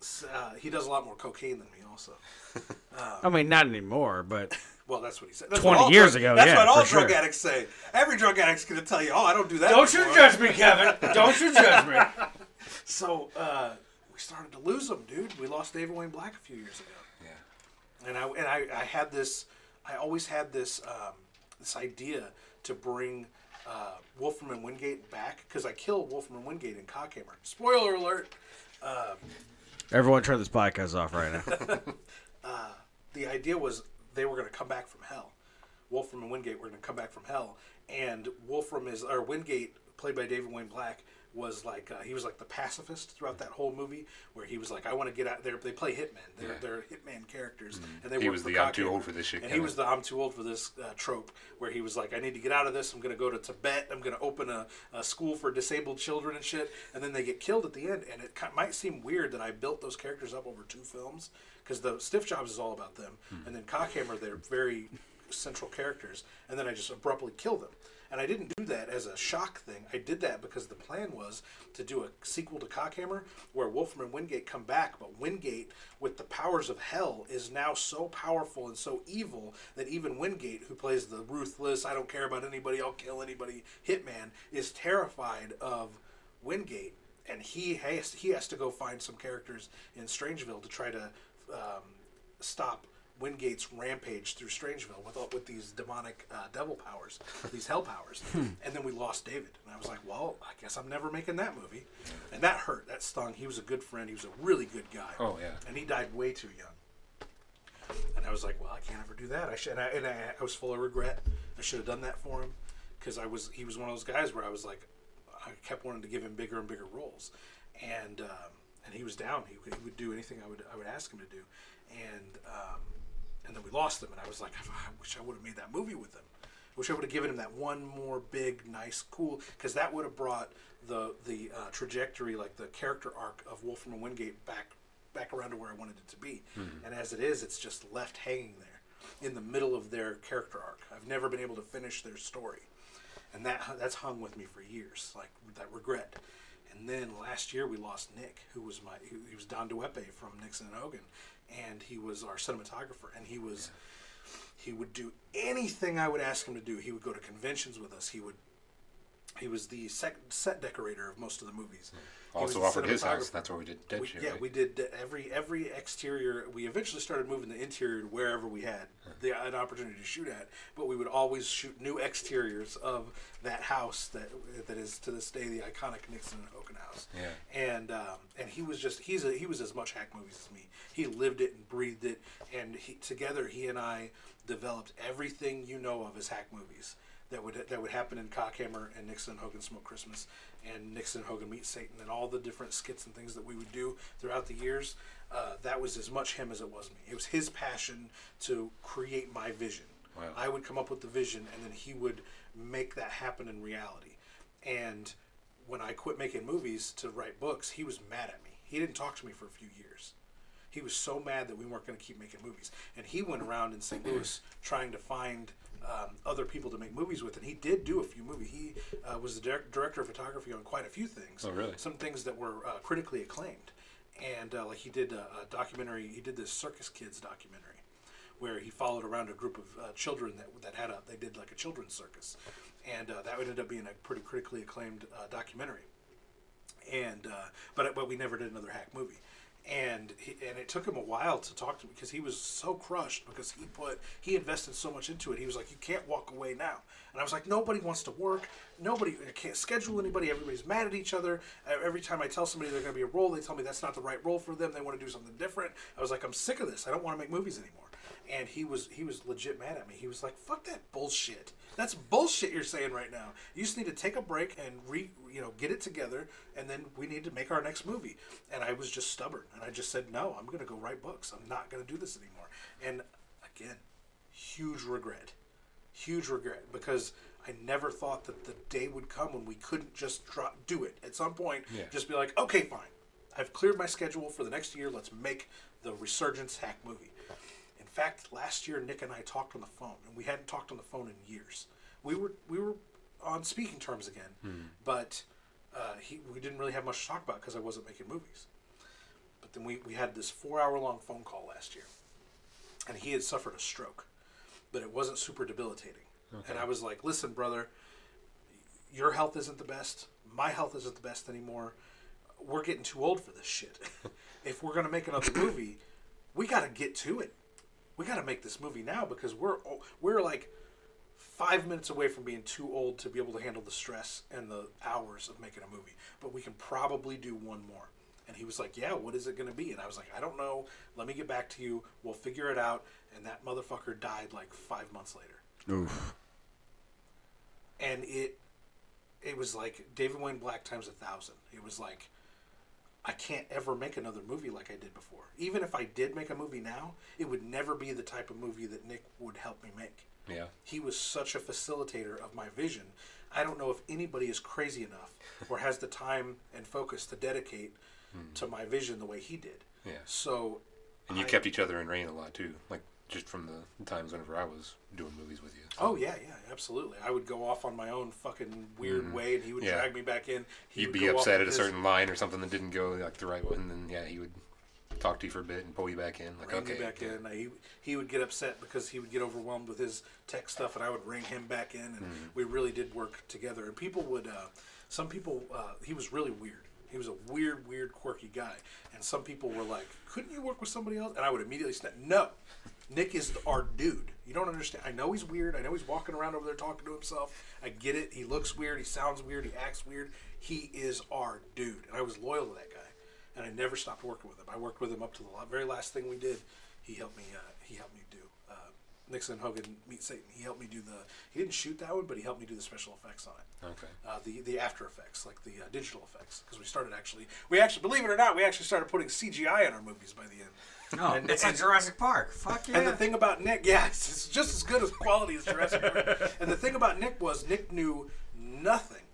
S- uh, he does a lot more cocaine than me, also. I mean, not anymore, but Well, that's what he said. That's 20 years drug- ago, That's yeah, what all drug sure. addicts say. Every drug addict's going to tell you, "Oh, I don't do that." don't you judge me, Kevin. Don't you judge me. So uh, started to lose them, dude. We lost David Wayne Black a few years ago. Yeah. and I and I, I had this I always had this um, this idea to bring uh, Wolfram and Wingate back because I killed Wolfram and Wingate in Cockhammer. Spoiler alert. Everyone turn this podcast off right now. The idea was they were going to come back from hell. Wolfram and Wingate were going to come back from hell, and Wolfram is or Wingate, played by David Wayne Black, was like uh, he was like the pacifist throughout that whole movie, where he was like, I want to get out there. They play hitmen. They're, Yeah. they're hitman characters, and they He was the I'm too old for this shit And he kinda- was the I'm too old for this uh, trope, where he was like, I need to get out of this. I'm going to go to Tibet. I'm going to open a, a school for disabled children and shit. And then they get killed at the end. And it might seem weird that I built those characters up over two films because the Stiff Jobs is all about them, and then Cockhammer they're very central characters, and then I just abruptly kill them. And I didn't do that as a shock thing. I did that because the plan was to do a sequel to Cockhammer where Wolfram and Wingate come back, but Wingate, with the powers of hell, is now so powerful and so evil that even Wingate, who plays the ruthless, I don't care about anybody, I'll kill anybody hitman, is terrified of Wingate. And he has, he has to go find some characters in Strangeville to try to um, stop Wingate's rampage through Strangeville with all, with these demonic uh, devil powers, these hell powers, and then we lost David, and I was like, well, I guess I'm never making that movie, and that hurt, that stung. He was a good friend, he was a really good guy. Oh, yeah. and he died way too young. And I was like, well, I can't ever do that. I should, and I, and I, I was full of regret. I should have done that for him because I was he was one of those guys where I was like, I kept wanting to give him bigger and bigger roles, and um, and he was down. He, would- he would do anything I would I would ask him to do, and um, and then we lost them. and I was like, I wish I would have made that movie with them. I wish I would have given him that one more big, nice, cool, because that would have brought the the uh, trajectory, like the character arc of Wolfram and Wingate back back around to where I wanted it to be. And as it is, it's just left hanging there in the middle of their character arc. I've never been able to finish their story, and that that's hung with me for years, like that regret. And then last year we lost Nick, who was my he, was Don DeWeppe from Nixon and Hogan, and he was our cinematographer, and he was he would do anything I would ask him to do. He would go to conventions with us. He would he was the set, set decorator of most of the movies. He was Also the offered his house. cinematographer. That's where we did Dead We, yeah, right? we did every every exterior. We eventually started moving the interior to wherever we had the an opportunity to shoot at. But we would always shoot new exteriors of that house that that is to this day the iconic Nixon and Hogan house. Yeah. And um, and he was just he's a, he was as much hack movies as me. He lived it and breathed it. And he, together he and I developed everything you know of as hack movies that would that would happen in Cockhammer and Nixon and Hogan Smoke Christmas and Nixon and Hogan Meet Satan and all the different skits and things that we would do throughout the years. Uh, that was as much him as it was me. It was his passion to create my vision. Wow. I would come up with the vision and then he would make that happen in reality. And when I quit making movies to write books, he was mad at me. He didn't talk to me for a few years. He was so mad that we weren't going to keep making movies. And he went around in St. Louis trying to find um, other people to make movies with. And he did do a few movies. He uh, was the direct, director of photography on quite a few things. Oh, really? Some things that were uh, critically acclaimed. And uh, like he did a, a documentary, he did this Circus Kids documentary where he followed around a group of uh, children that, that had a, they did like a children's circus. And uh, that ended up being a pretty critically acclaimed uh, documentary and uh, but but we never did another hack movie and he, and it took him a while to talk to me because he was so crushed because he put he invested so much into it. He was like you can't walk away now. And i was like nobody wants to work. Nobody I can't schedule anybody. Everybody's mad at each other. Every time i tell somebody they're going to be a role they tell me that's not the right role for them. They want to do something different. I was like i'm sick of this. I don't want to make movies anymore and he was he was legit mad at me. He was like fuck that bullshit. That's bullshit you're saying right now. You just need to take a break and re you know get it together and then we need to make our next movie. And i was just stubborn and i just said no i'm going to go write books. I'm not going to do this anymore. And again huge regret. Huge regret because i never thought that the day would come when we couldn't just drop, do it. At some point Yeah. just be like okay fine. I've cleared my schedule for the next year. Let's make the resurgence hack movie fact, last year Nick and I talked on the phone, and we hadn't talked on the phone in years. We were we were on speaking terms again, but uh, he we didn't really have much to talk about because I wasn't making movies. But then we, we had this four hour long phone call last year, and he had suffered a stroke, but it wasn't super debilitating. And I was like, "Listen, brother, your health isn't the best. My health isn't the best anymore. We're getting too old for this shit. if we're gonna make another movie." we got to get to it. We got to make this movie now because we're we're like five minutes away from being too old to be able to handle the stress and the hours of making a movie. But we can probably do one more. And he was like, "Yeah, what is it going to be?" And I was like, "I don't know. Let me get back to you. We'll figure it out." And that motherfucker died like five months later. Oof. And it, it was like David Wayne Black times a thousand. It was like, I can't ever make another movie like I did before. Even if I did make a movie now, it would never be the type of movie that Nick would help me make. Yeah. He was such a facilitator of my vision. I don't know if anybody is crazy enough or has the time and focus to dedicate hmm. to my vision the way he did. Yeah. So, And you I- kept each other in rein a lot too, like just from the times whenever I was doing movies with you. So oh yeah, yeah, absolutely. I would go off on my own fucking weird way, and he would Mm-hmm. Yeah. drag me back in. He You'd be upset at a his- certain line or something that didn't go like the right one, and then yeah, he would talk to you for a bit and pull you back in. Like rein okay, back yeah. in. He he would get upset because he would get overwhelmed with his tech stuff, and I would rein him back in, and Mm-hmm. we really did work together. And people would, uh, some people, uh, he was really weird. He was a weird, weird, quirky guy, and some people were like, "Couldn't you work with somebody else?" And I would immediately snap, "No, Nick is our dude. You don't understand. I know he's weird. I know he's walking around over there talking to himself. I get it. He looks weird. He sounds weird. He acts weird. He is our dude." And I was loyal to that guy and I never stopped working with him. I worked with him up to the very last thing we did. He helped me. Uh, he helped me do uh, Nixon Hogan Meet Satan. He helped me do the. He didn't shoot that one, but he helped me do the special effects on it. Okay. Uh, the the after effects, like the uh, digital effects, because we started actually. We actually, believe it or not, we actually started putting CGI in our movies by the end. Oh, And- it's like Jurassic Park. Fuck yeah. and the thing about Nick, yeah, it's, it's just as good as quality as Jurassic Park. and the thing about Nick was Nick knew nothing,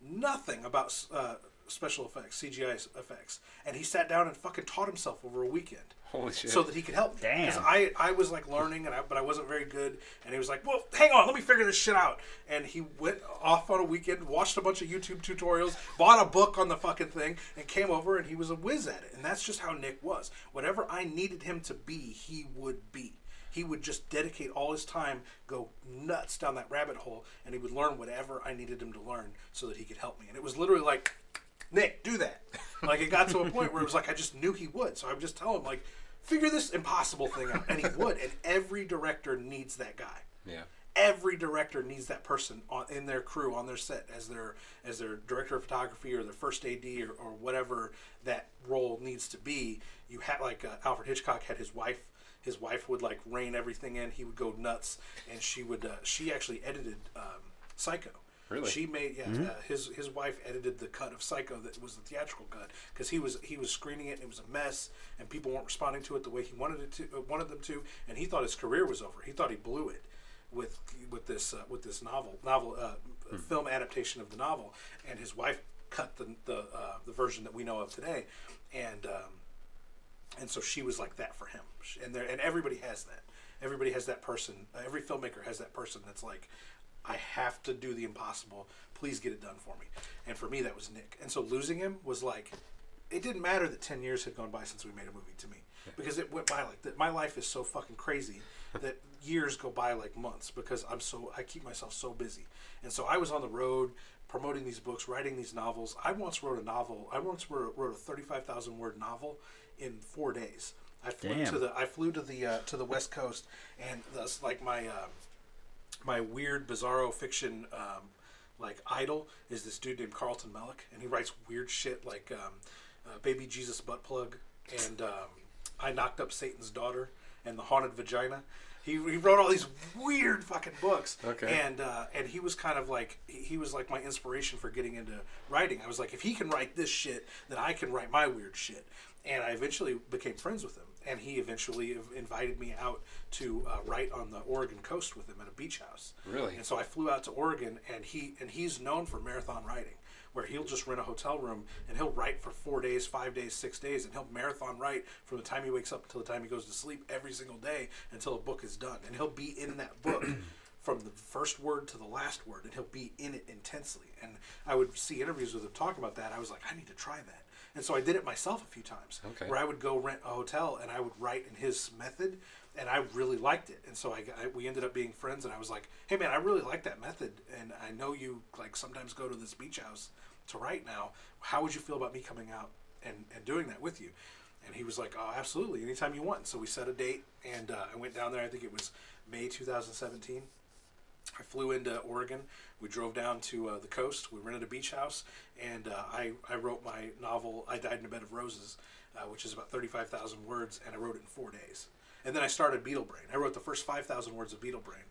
nothing about uh, special effects, CGI effects, and he sat down and fucking taught himself over a weekend. Holy shit. So that he could help me. Because Damn. I, I was like learning, and I, but I wasn't very good. And he was like, "Well, hang on, let me figure this shit out." And he went off on a weekend, watched a bunch of YouTube tutorials, bought a book on the fucking thing, and came over, and he was a whiz at it. And that's just how Nick was. Whatever I needed him to be, he would be. He would just dedicate all his time, go nuts down that rabbit hole, and he would learn whatever I needed him to learn so that he could help me. And it was literally like, Nick, do that. Like it got to a point where it was like I just knew he would. So I would just tell him like, figure this impossible thing out, and he would. And every director needs that guy. yeah. Every director needs that person on, in their crew on their set as their as their director of photography or their first AD or, or whatever that role needs to be. You had like uh, Alfred Hitchcock had his wife. His wife would like rein everything in. He would go nuts, and she would. Uh, she actually edited um, Psycho. Really? She made yeah. Uh, his his wife edited the cut of Psycho that was the theatrical cut because he was he was screening it and it was a mess and people weren't responding to it the way he wanted it to uh, wanted them to and he thought his career was over. He thought he blew it with with this uh, with this novel novel uh, film adaptation of the novel and his wife cut the the uh, the version that we know of today and. Um, and so she was like that for him and there and everybody has that everybody has that person every filmmaker has that person that's like i have to do the impossible. Please get it done for me. And for me that was nick. And so losing him was like it didn't matter that 10 years had gone by since we made a movie to me. Because it went by like that. My life is so fucking crazy that years go by like months because i'm so i keep myself so busy. And so i was on the road promoting these books writing these novels. I once wrote a novel i once wrote, wrote a 35000 word novel in four days. I flew Damn. to the i flew to the uh, to the west coast and that's like my um, my weird bizarro fiction um, like idol is this dude named Carlton Mellick, and he writes weird shit like um, uh, Baby Jesus Butt Plug and um, I Knocked Up Satan's Daughter and The Haunted Vagina. He, he wrote all these weird fucking books, Okay. and uh, and he was kind of like he he was like my inspiration for getting into writing. I was like, if he can write this shit, then I can write my weird shit. And I eventually became friends with him, and he eventually invited me out to uh, write on the Oregon coast with him at a beach house. Really? And so I flew out to Oregon, and he and he's known for marathon writing, where he'll just rent a hotel room and he'll write for four days, five days, six days, and he'll marathon write from the time he wakes up until the time he goes to sleep every single day until a book is done, and he'll be in that book. From the first word to the last word, and he'll be in it intensely. And I would see interviews with him talk about that. I was like, I need to try that. And so I did it myself a few times, Okay. where I would go rent a hotel and I would write in his method, and I really liked it. And so I, I we ended up being friends, and I was like, "Hey man, I really like that method, and I know you like sometimes go to this beach house to write now. How would you feel about me coming out and and doing that with you?" And he was like, "Oh, absolutely, anytime you want." And so we set a date, and uh, I went down there. I think it was May 2017. I flew into Oregon. We drove down to uh, the coast. We rented a beach house, and uh, I, I wrote my novel, I Died in a Bed of Roses, uh, which is about 35,000 words, and I wrote it in four days. And then I started Beetle Brain. I wrote the first 5,000 words of Beetle Brain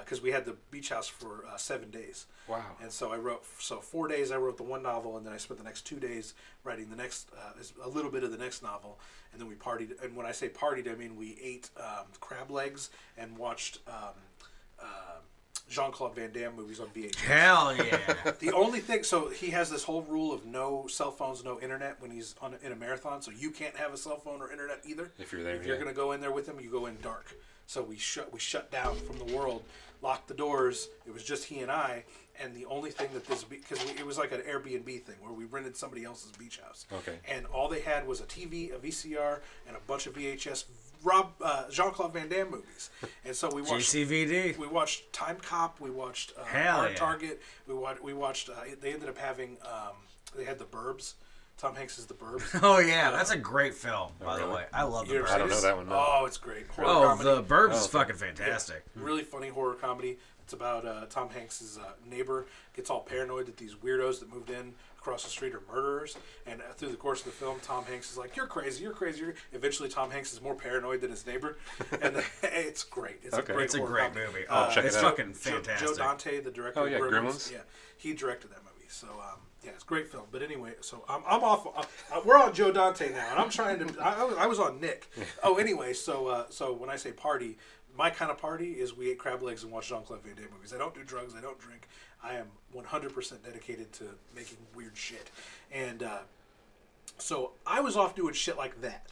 because we had the beach house for uh, seven days. Wow. And so I wrote, so four days I wrote the one novel, and then I spent the next two days writing the next, uh, a little bit of the next novel, and then we partied. And when I say partied, I mean we ate um, crab legs and watched um, uh, Jean Claude Van Damme movies on VHS. Hell yeah. The only thing, so he has this whole rule of no cell phones, no internet when he's on in a marathon. So you can't have a cell phone or internet either. If you're there, if you're gonna go in there with him, you go in dark. So we shut we shut down from the world, locked the doors. It was just he and I, and the only thing that this because it was like an Airbnb thing where we rented somebody else's beach house. Okay. And all they had was a TV, a VCR, and a bunch of VHS Rob uh, Jean Claude Van Damme movies. And so we watched GCVD. we watched Time Cop. We watched uh, Hell Hard yeah. Target. We watched. We watched. Uh, they ended up having. Um, they had the Burbs. Tom Hanks is the Burbs. Oh yeah, that's a great film, by the way. I love the You ever Burbs. I don't know that one, no. Oh, it's great. Horror Oh, comedy. the Burbs Oh, is fucking fantastic. really funny horror comedy. It's about uh, Tom Hanks's uh, neighbor gets all paranoid that these weirdos that moved in across the street are murderers. And uh, through the course of the film, Tom Hanks is like, "You're crazy, you're crazy." You're... Eventually, Tom Hanks is more paranoid than his neighbor, and it's great. It's Okay. a great. It's a horror great comedy. movie. Uh, Oh, check it it's out. fucking Joe- fantastic. Joe Dante, the director. Oh, of yeah, Gremlins, Gremlins. Yeah, he directed that movie. So um, yeah, it's a great film. But anyway, so I'm, I'm off. Uh, uh, we're on Joe Dante now, and I'm trying to. I, I was- I was on Nick. Oh, anyway, so uh, so when I say party, my kind of party is we ate crab legs and watch Jean Claude Van Damme movies. I don't do drugs. I don't drink. I am 100% dedicated to making weird shit, and uh, so I was off doing shit like that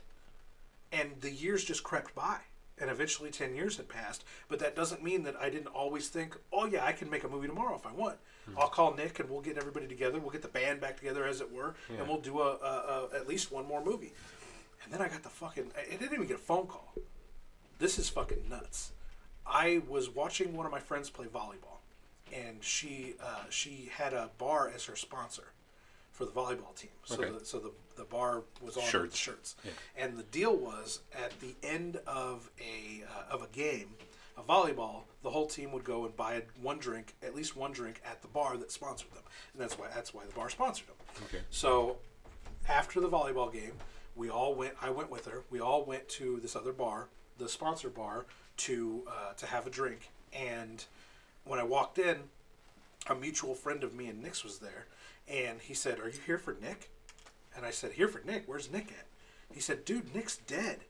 and the years just crept by and eventually 10 years had passed but that doesn't mean that i didn't always think oh yeah i can make a movie tomorrow if i want. I'll call nick and we'll get everybody together we'll get the band back together as it were and we'll do a, a, a at least one more movie. And then i got the fucking i didn't even get a phone call. This is fucking nuts. I was watching one of my friends play volleyball and she uh, she had a bar as her sponsor for the volleyball team so Okay. the, so the, the bar was on Shirts. shirts and the deal was at the end of a uh, of a game of volleyball the whole team would go and buy one drink at least one drink at the bar that sponsored them and that's why that's why the bar sponsored them Okay. so after the volleyball game, we all went. I went with her. We all went to this other bar, the sponsor bar, to uh, to have a drink. And when I walked in, a mutual friend of me and Nick's was there, and he said, "Are you here for Nick?" And I said, "Here for Nick? Where's Nick at?" He said, "Dude, Nick's dead."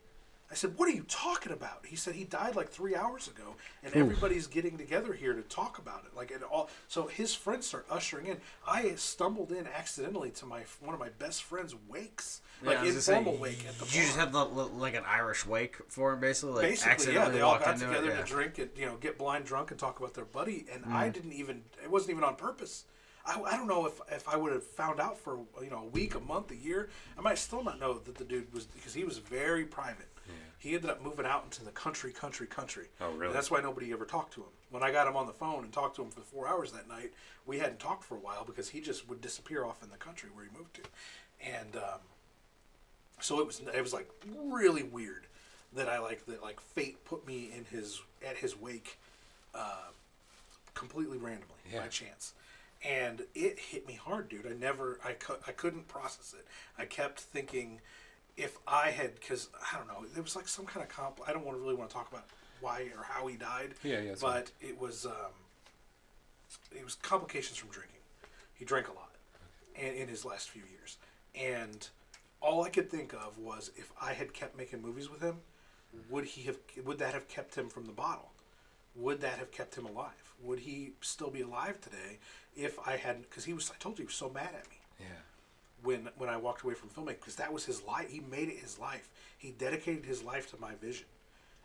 I said, "What are you talking about?" He said, "He died like three hours ago, and everybody's getting together here to talk about it." Like, and all. So his friends start ushering in. I stumbled in accidentally to my one of my best friend's wakes, Yeah, like I gonna say, wake at the You just bar. had the, like an Irish wake for him, basically. Like Basically, yeah, accidentally they all got into together it. yeah. to drink and you know get blind drunk and talk about their buddy, and I Mm. didn't even. It wasn't even on purpose. I, I don't know if, if I would have found out for you know a week, a month, a year. I might still not know that the dude was because he was very private. Yeah. He ended up moving out into the country, country, country. Oh, really? And that's why nobody ever talked to him. When I got him on the phone and talked to him for four hours that night, we hadn't talked for a while because he just would disappear off in the country where he moved to, and um, so it was it was like really weird that I like that like fate put me in his at his wake uh, completely randomly by Yeah. chance and it hit me hard dude. I never I, cou- I couldn't process it. I kept thinking if I had because I don't know there was like some kind of comp I don't want to really want to talk about why or how he died. Yeah, yeah, but it was um, it was complications from drinking. He drank a lot and in his last few years. And all I could think of was if I had kept making movies with him, would he have? Would that have kept him from the bottle? Would that have kept him alive? Would he still be alive today if I hadn't? Because he was. I told you he was so mad at me Yeah. when when I walked away from filmmaking because that was his life. He made it his life. He dedicated his life to my vision,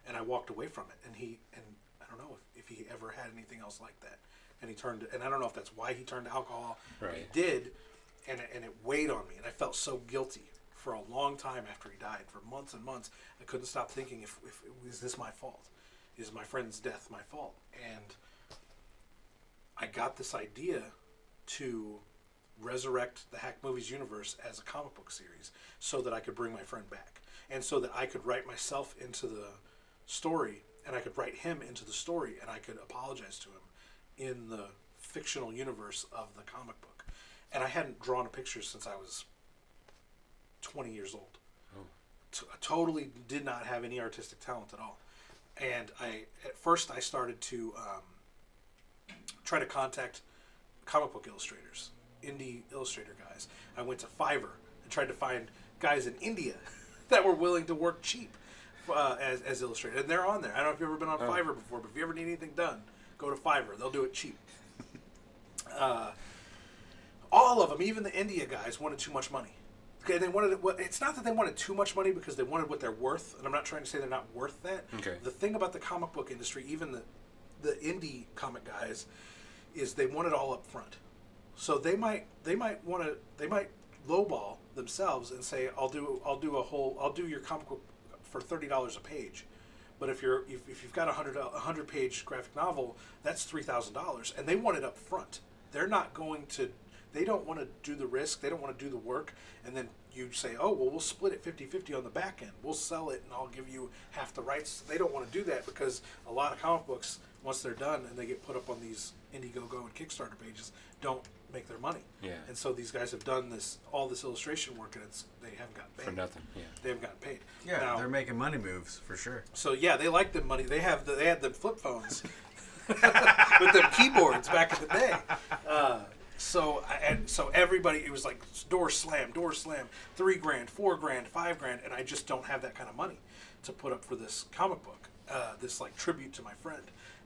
and I walked away from it. And he and I don't know if, if he ever had anything else like that. And he turned. And I don't know if that's why he turned to alcohol. but Right. He did, and it- and it weighed on me, and I felt so guilty for a long time after he died. For months and months, I couldn't stop thinking if, if is this my fault? Is my friend's death my fault? And I got this idea to resurrect the Hack Movies universe as a comic book series so that I could bring my friend back and so that I could write myself into the story and I could write him into the story and I could apologize to him in the fictional universe of the comic book. And I hadn't drawn a picture since I was 20 years old. Oh. T- I totally did not have any artistic talent at all. And I, at first, I started to um, try to contact comic book illustrators, indie illustrator guys. I went to Fiverr and tried to find guys in India that were willing to work cheap uh, as, as illustrators. And they're on there. I don't know if you've ever been on Fiverr before, but if you ever need anything done, go to Fiverr. They'll do it cheap. Uh, all of them, even the India guys, wanted too much money. Okay, they wanted it. well, It's not that they wanted too much money because they wanted what they're worth, and I'm not trying to say they're not worth that. Okay. The thing about the comic book industry, even the the indie comic guys, is they want it all up front. So they might they might want to they might lowball themselves and say I'll do I'll do a whole I'll do your comic book for thirty dollars a page. But if you're if, if you've got a hundred a hundred page graphic novel, that's three thousand dollars, and they want it up front. They're not going to. They don't want to do the risk. They don't want to do the work, and then you say, "Oh, well, we'll split it 50-50 on the back end. We'll sell it, and I'll give you half the rights." They don't want to do that because a lot of comic books, once they're done and they get put up on these Indiegogo and Kickstarter pages, don't make their money. Yeah. And so these guys have done this all this illustration work, and it's they haven't gotten paid for nothing. Yeah. They haven't gotten paid. Yeah, Now- they're making money moves for sure. so yeah, they like the money. They have the, they had the flip phones with the keyboards back in the day. Uh, so and so everybody, it was like door slam, door slam, three grand, four grand, five grand, and I just don't have that kind of money to put up for this comic book, uh, this like tribute to my friend.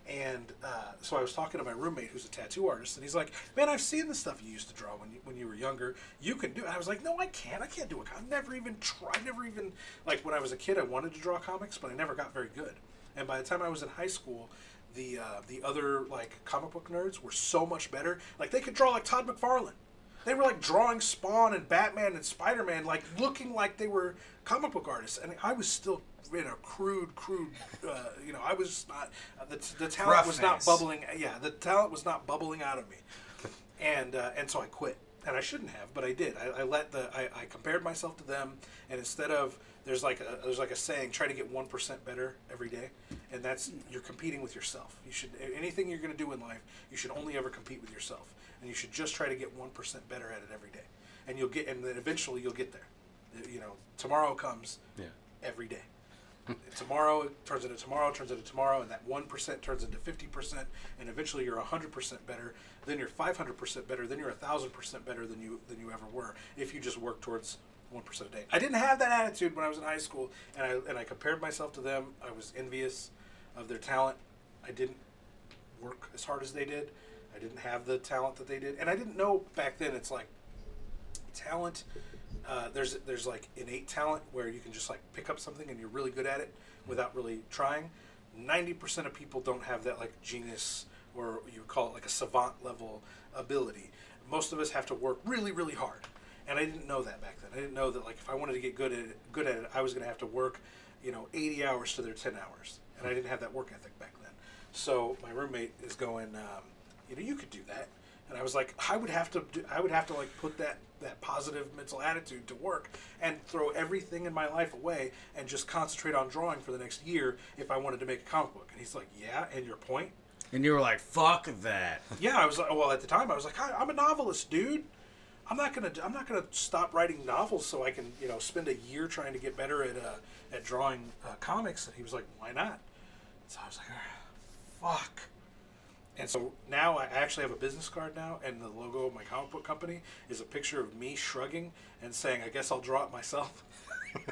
And uh, so I was talking to my roommate, who's a tattoo artist, and he's like, "Man, I've seen the stuff you used to draw when you, when you were younger. You can do." it. I was like, "No, I can't. I can't do it. I've never even tried. Never even like when I was a kid, I wanted to draw comics, but I never got very good. And by the time I was in high school, the uh, the other like comic book nerds were so much better. Like they could draw like Todd McFarlane. They were like drawing Spawn and Batman and Spider Man, like looking like they were comic book artists, and I was still in a crude, crude. Uh, you know, I was not uh, the, the talent Rough was not bubbling. Yeah, the talent was not bubbling out of me, and uh, and so I quit. And I shouldn't have, but I did. I, I let the I, I compared myself to them, and instead of there's like a there's like a saying, try to get one percent better every day, and that's you're competing with yourself. You should anything you're going to do in life, you should only ever compete with yourself, and you should just try to get one percent better at it every day, and you'll get, and then eventually you'll get there. You know, tomorrow comes Yeah. every day. tomorrow turns into tomorrow, turns into tomorrow, and that one percent turns into fifty percent, and eventually you're hundred percent better. Then you're five hundred percent better. Then you're thousand percent better than you than you ever were if you just work towards one percent a day. I didn't have that attitude when I was in high school, and I and I compared myself to them. I was envious of their talent. I didn't work as hard as they did. I didn't have the talent that they did, and I didn't know back then. It's like talent. Uh, there's there's like innate talent where you can just like pick up something and you're really good at it without really trying. Ninety percent of people don't have that like genius or you call it like a savant level ability. Most of us have to work really really hard, and I didn't know that back then. I didn't know that like if I wanted to get good at it, good at it, I was going to have to work, you know, eighty hours to their ten hours, and I didn't have that work ethic back then. So my roommate is going, um, you know, you could do that. And I was like, I would have to, do, I would have to like put that that positive mental attitude to work and throw everything in my life away and just concentrate on drawing for the next year if I wanted to make a comic book. And he's like, Yeah, and your point? And you were like, "Fuck that." Yeah, I was like, well, at the time I was like, I'm a novelist, dude. I'm not gonna, I'm not gonna stop writing novels so I can, you know, spend a year trying to get better at uh, at drawing uh, comics. And he was like, why not? So I was like, "Ah, fuck. And so now I actually have a business card now, and the logo of my comic book company is a picture of me shrugging and saying, "I guess I'll draw it myself."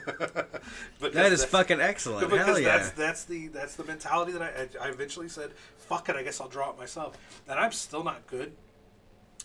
That is fucking excellent. because Hell yeah. that's that's the that's the mentality that I I eventually said, "Fuck it, I guess I'll draw it myself." And I'm still not good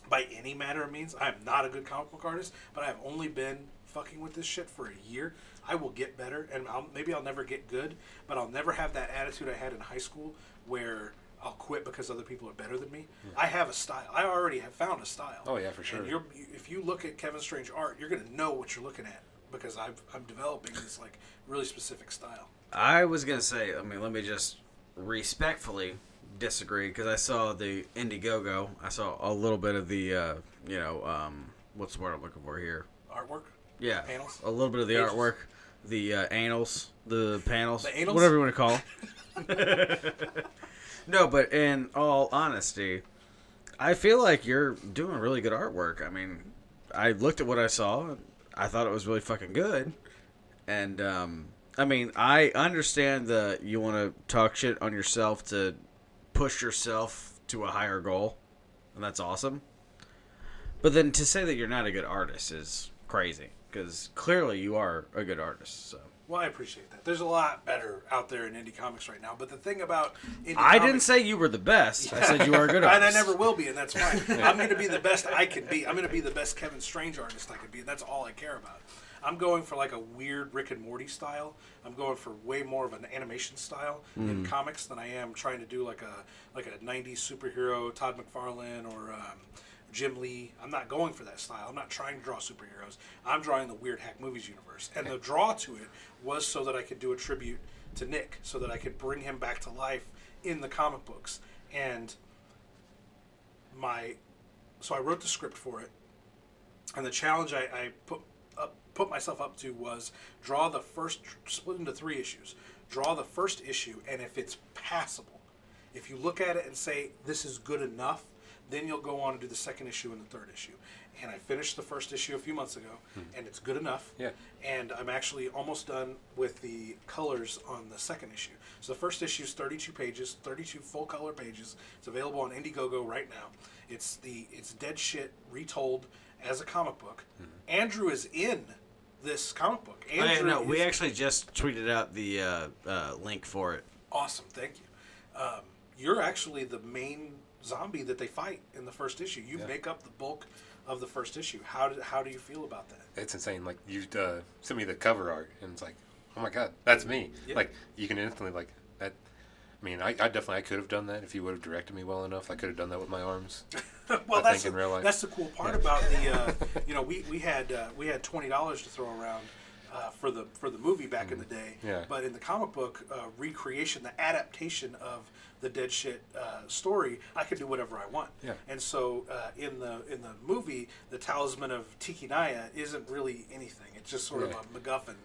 by any manner of means. I'm not a good comic book artist, but I've only been fucking with this shit for a year. I will get better, and I'll, maybe I'll never get good, but I'll never have that attitude I had in high school where I'll quit because other people are better than me. Hmm. I have a style. I already have found a style. Oh, yeah, for sure. And you're, if you look at Kevin Strange art, you're gonna know what you're looking at because I've, I'm developing this like really specific style. I was gonna say, I mean, let me just respectfully disagree because I saw the Indiegogo. I saw a little bit of the, uh, you know, um, what's the word I'm looking for here? Artwork. Yeah, Panels? a little bit of the Pages? artwork, the uh, annals, the panels, The anals? whatever you want to call. no, but in all honesty, I feel like you're doing really good artwork. I mean, I looked at what I saw. I thought it was really fucking good, and um, I mean, I understand that you want to talk shit on yourself to push yourself to a higher goal, and that's awesome. But then to say that you're not a good artist is crazy because clearly you are a good artist. So Well, I appreciate that. There's a lot better out there in indie comics right now. But the thing about indie I didn't say you were the best. I said you are a good artist, and I never will be, and that's fine. I'm going to be the best I can be. I'm going to be the best Kevin Strange artist I can be, and that's all I care about. I'm going for like a weird Rick and Morty style. I'm going for way more of an animation style in comics than I am trying to do like a like a '90s superhero Todd McFarlane or um, Jim Lee. I'm not going for that style. I'm not trying to draw superheroes. I'm drawing the weird hack movies universe, and the draw to it was so that I could do a tribute to Nick, so that I could bring him back to life in the comic books and my so I wrote the script for it, and the challenge I, I put put myself up to was draw the first split into three issues. Draw the first issue, and if it's passable, if you look at it and say this is good enough, then you'll go on and do the second issue and the third issue. And I finished the first issue a few months ago, hmm. and it's good enough. Yeah. And I'm actually almost done with the colors on the second issue. So the first issue is 32 pages, 32 full color pages. It's available on Indiegogo right now. It's the it's dead shit retold as a comic book. Hmm. Andrew is in this comic book. Oh, yeah, Andrew no, we is- actually just tweeted out the uh, uh, link for it. Awesome, thank you. Um, you're actually the main zombie that they fight in the first issue. You Yeah. make up the bulk of the first issue. How do, how do you feel about that? It's insane. Like you uh, sent me the cover art, and it's like, oh my god, that's me. Yeah. Like you can instantly like that. I mean, I, I definitely I could have done that if you would have directed me well enough. I could have done that with my arms. well, I that's the, in real life. that's the cool part Yeah. about the uh, you know we, we had uh, we had twenty dollars to throw around uh, for the for the movie back in the day. Mm. Yeah. But in the comic book uh, recreation, the adaptation of the dead shit uh, story, I could do whatever I want. Yeah. And so uh, in the in the movie, the talisman of Tiki Naya isn't really anything. It's just sort Yeah. of a MacGuffin.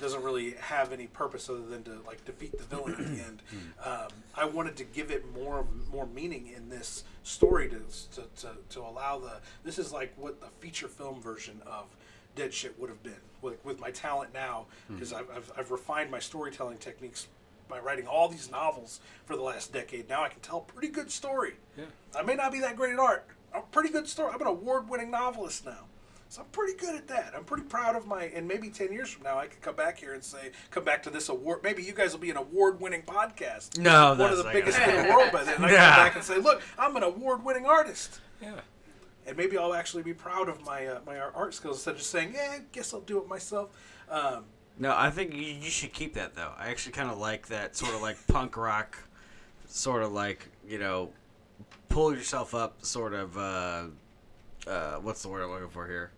Doesn't really have any purpose other than to like defeat the villain at the end. Um, I wanted to give it more more meaning in this story to, to, to, to allow the this is like what the feature film version of Dead Shit would have been with, with my talent now because I've, I've, I've refined my storytelling techniques by writing all these novels for the last decade. Now I can tell a pretty good story. Yeah. I may not be that great at art. I'm a pretty good story. I'm an award-winning novelist now. So I'm pretty good at that. I'm pretty proud of my. And maybe ten years from now, I could come back here and say, come back to this award. Maybe you guys will be an award-winning podcast. No, one that's of the not biggest in the world by then. And I Nah. come back and say, look, I'm an award-winning artist. Yeah. And maybe I'll actually be proud of my uh, my art skills instead of just saying, yeah, I guess I'll do it myself. Um, No, I think you, you should keep that though. I actually kind of like that sort of like punk rock, sort of like you know, pull yourself up, sort of. Uh, uh, what's the word I'm looking for here?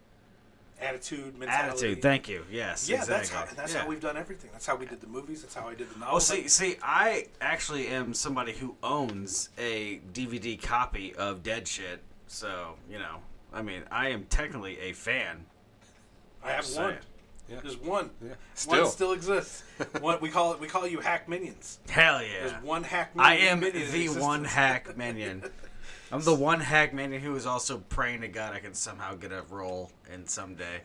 Attitude, mentality. Attitude. Thank you. Yes. Yeah, exactly. that's how that's Yeah. how we've done everything. That's how we did the movies. That's how I did the Oh, novels. see, see, I actually am somebody who owns a DVD copy of Dead Shit. So you know, I mean, I am technically a fan. I have one. Yeah. There's one. Yeah. One Still. still exists. one we call it we call you hack minions. Hell yeah! There's one hack. minion. I am minion the existence. one hack minion. I'm the one hack minion who is also praying to God I can somehow get a role in someday.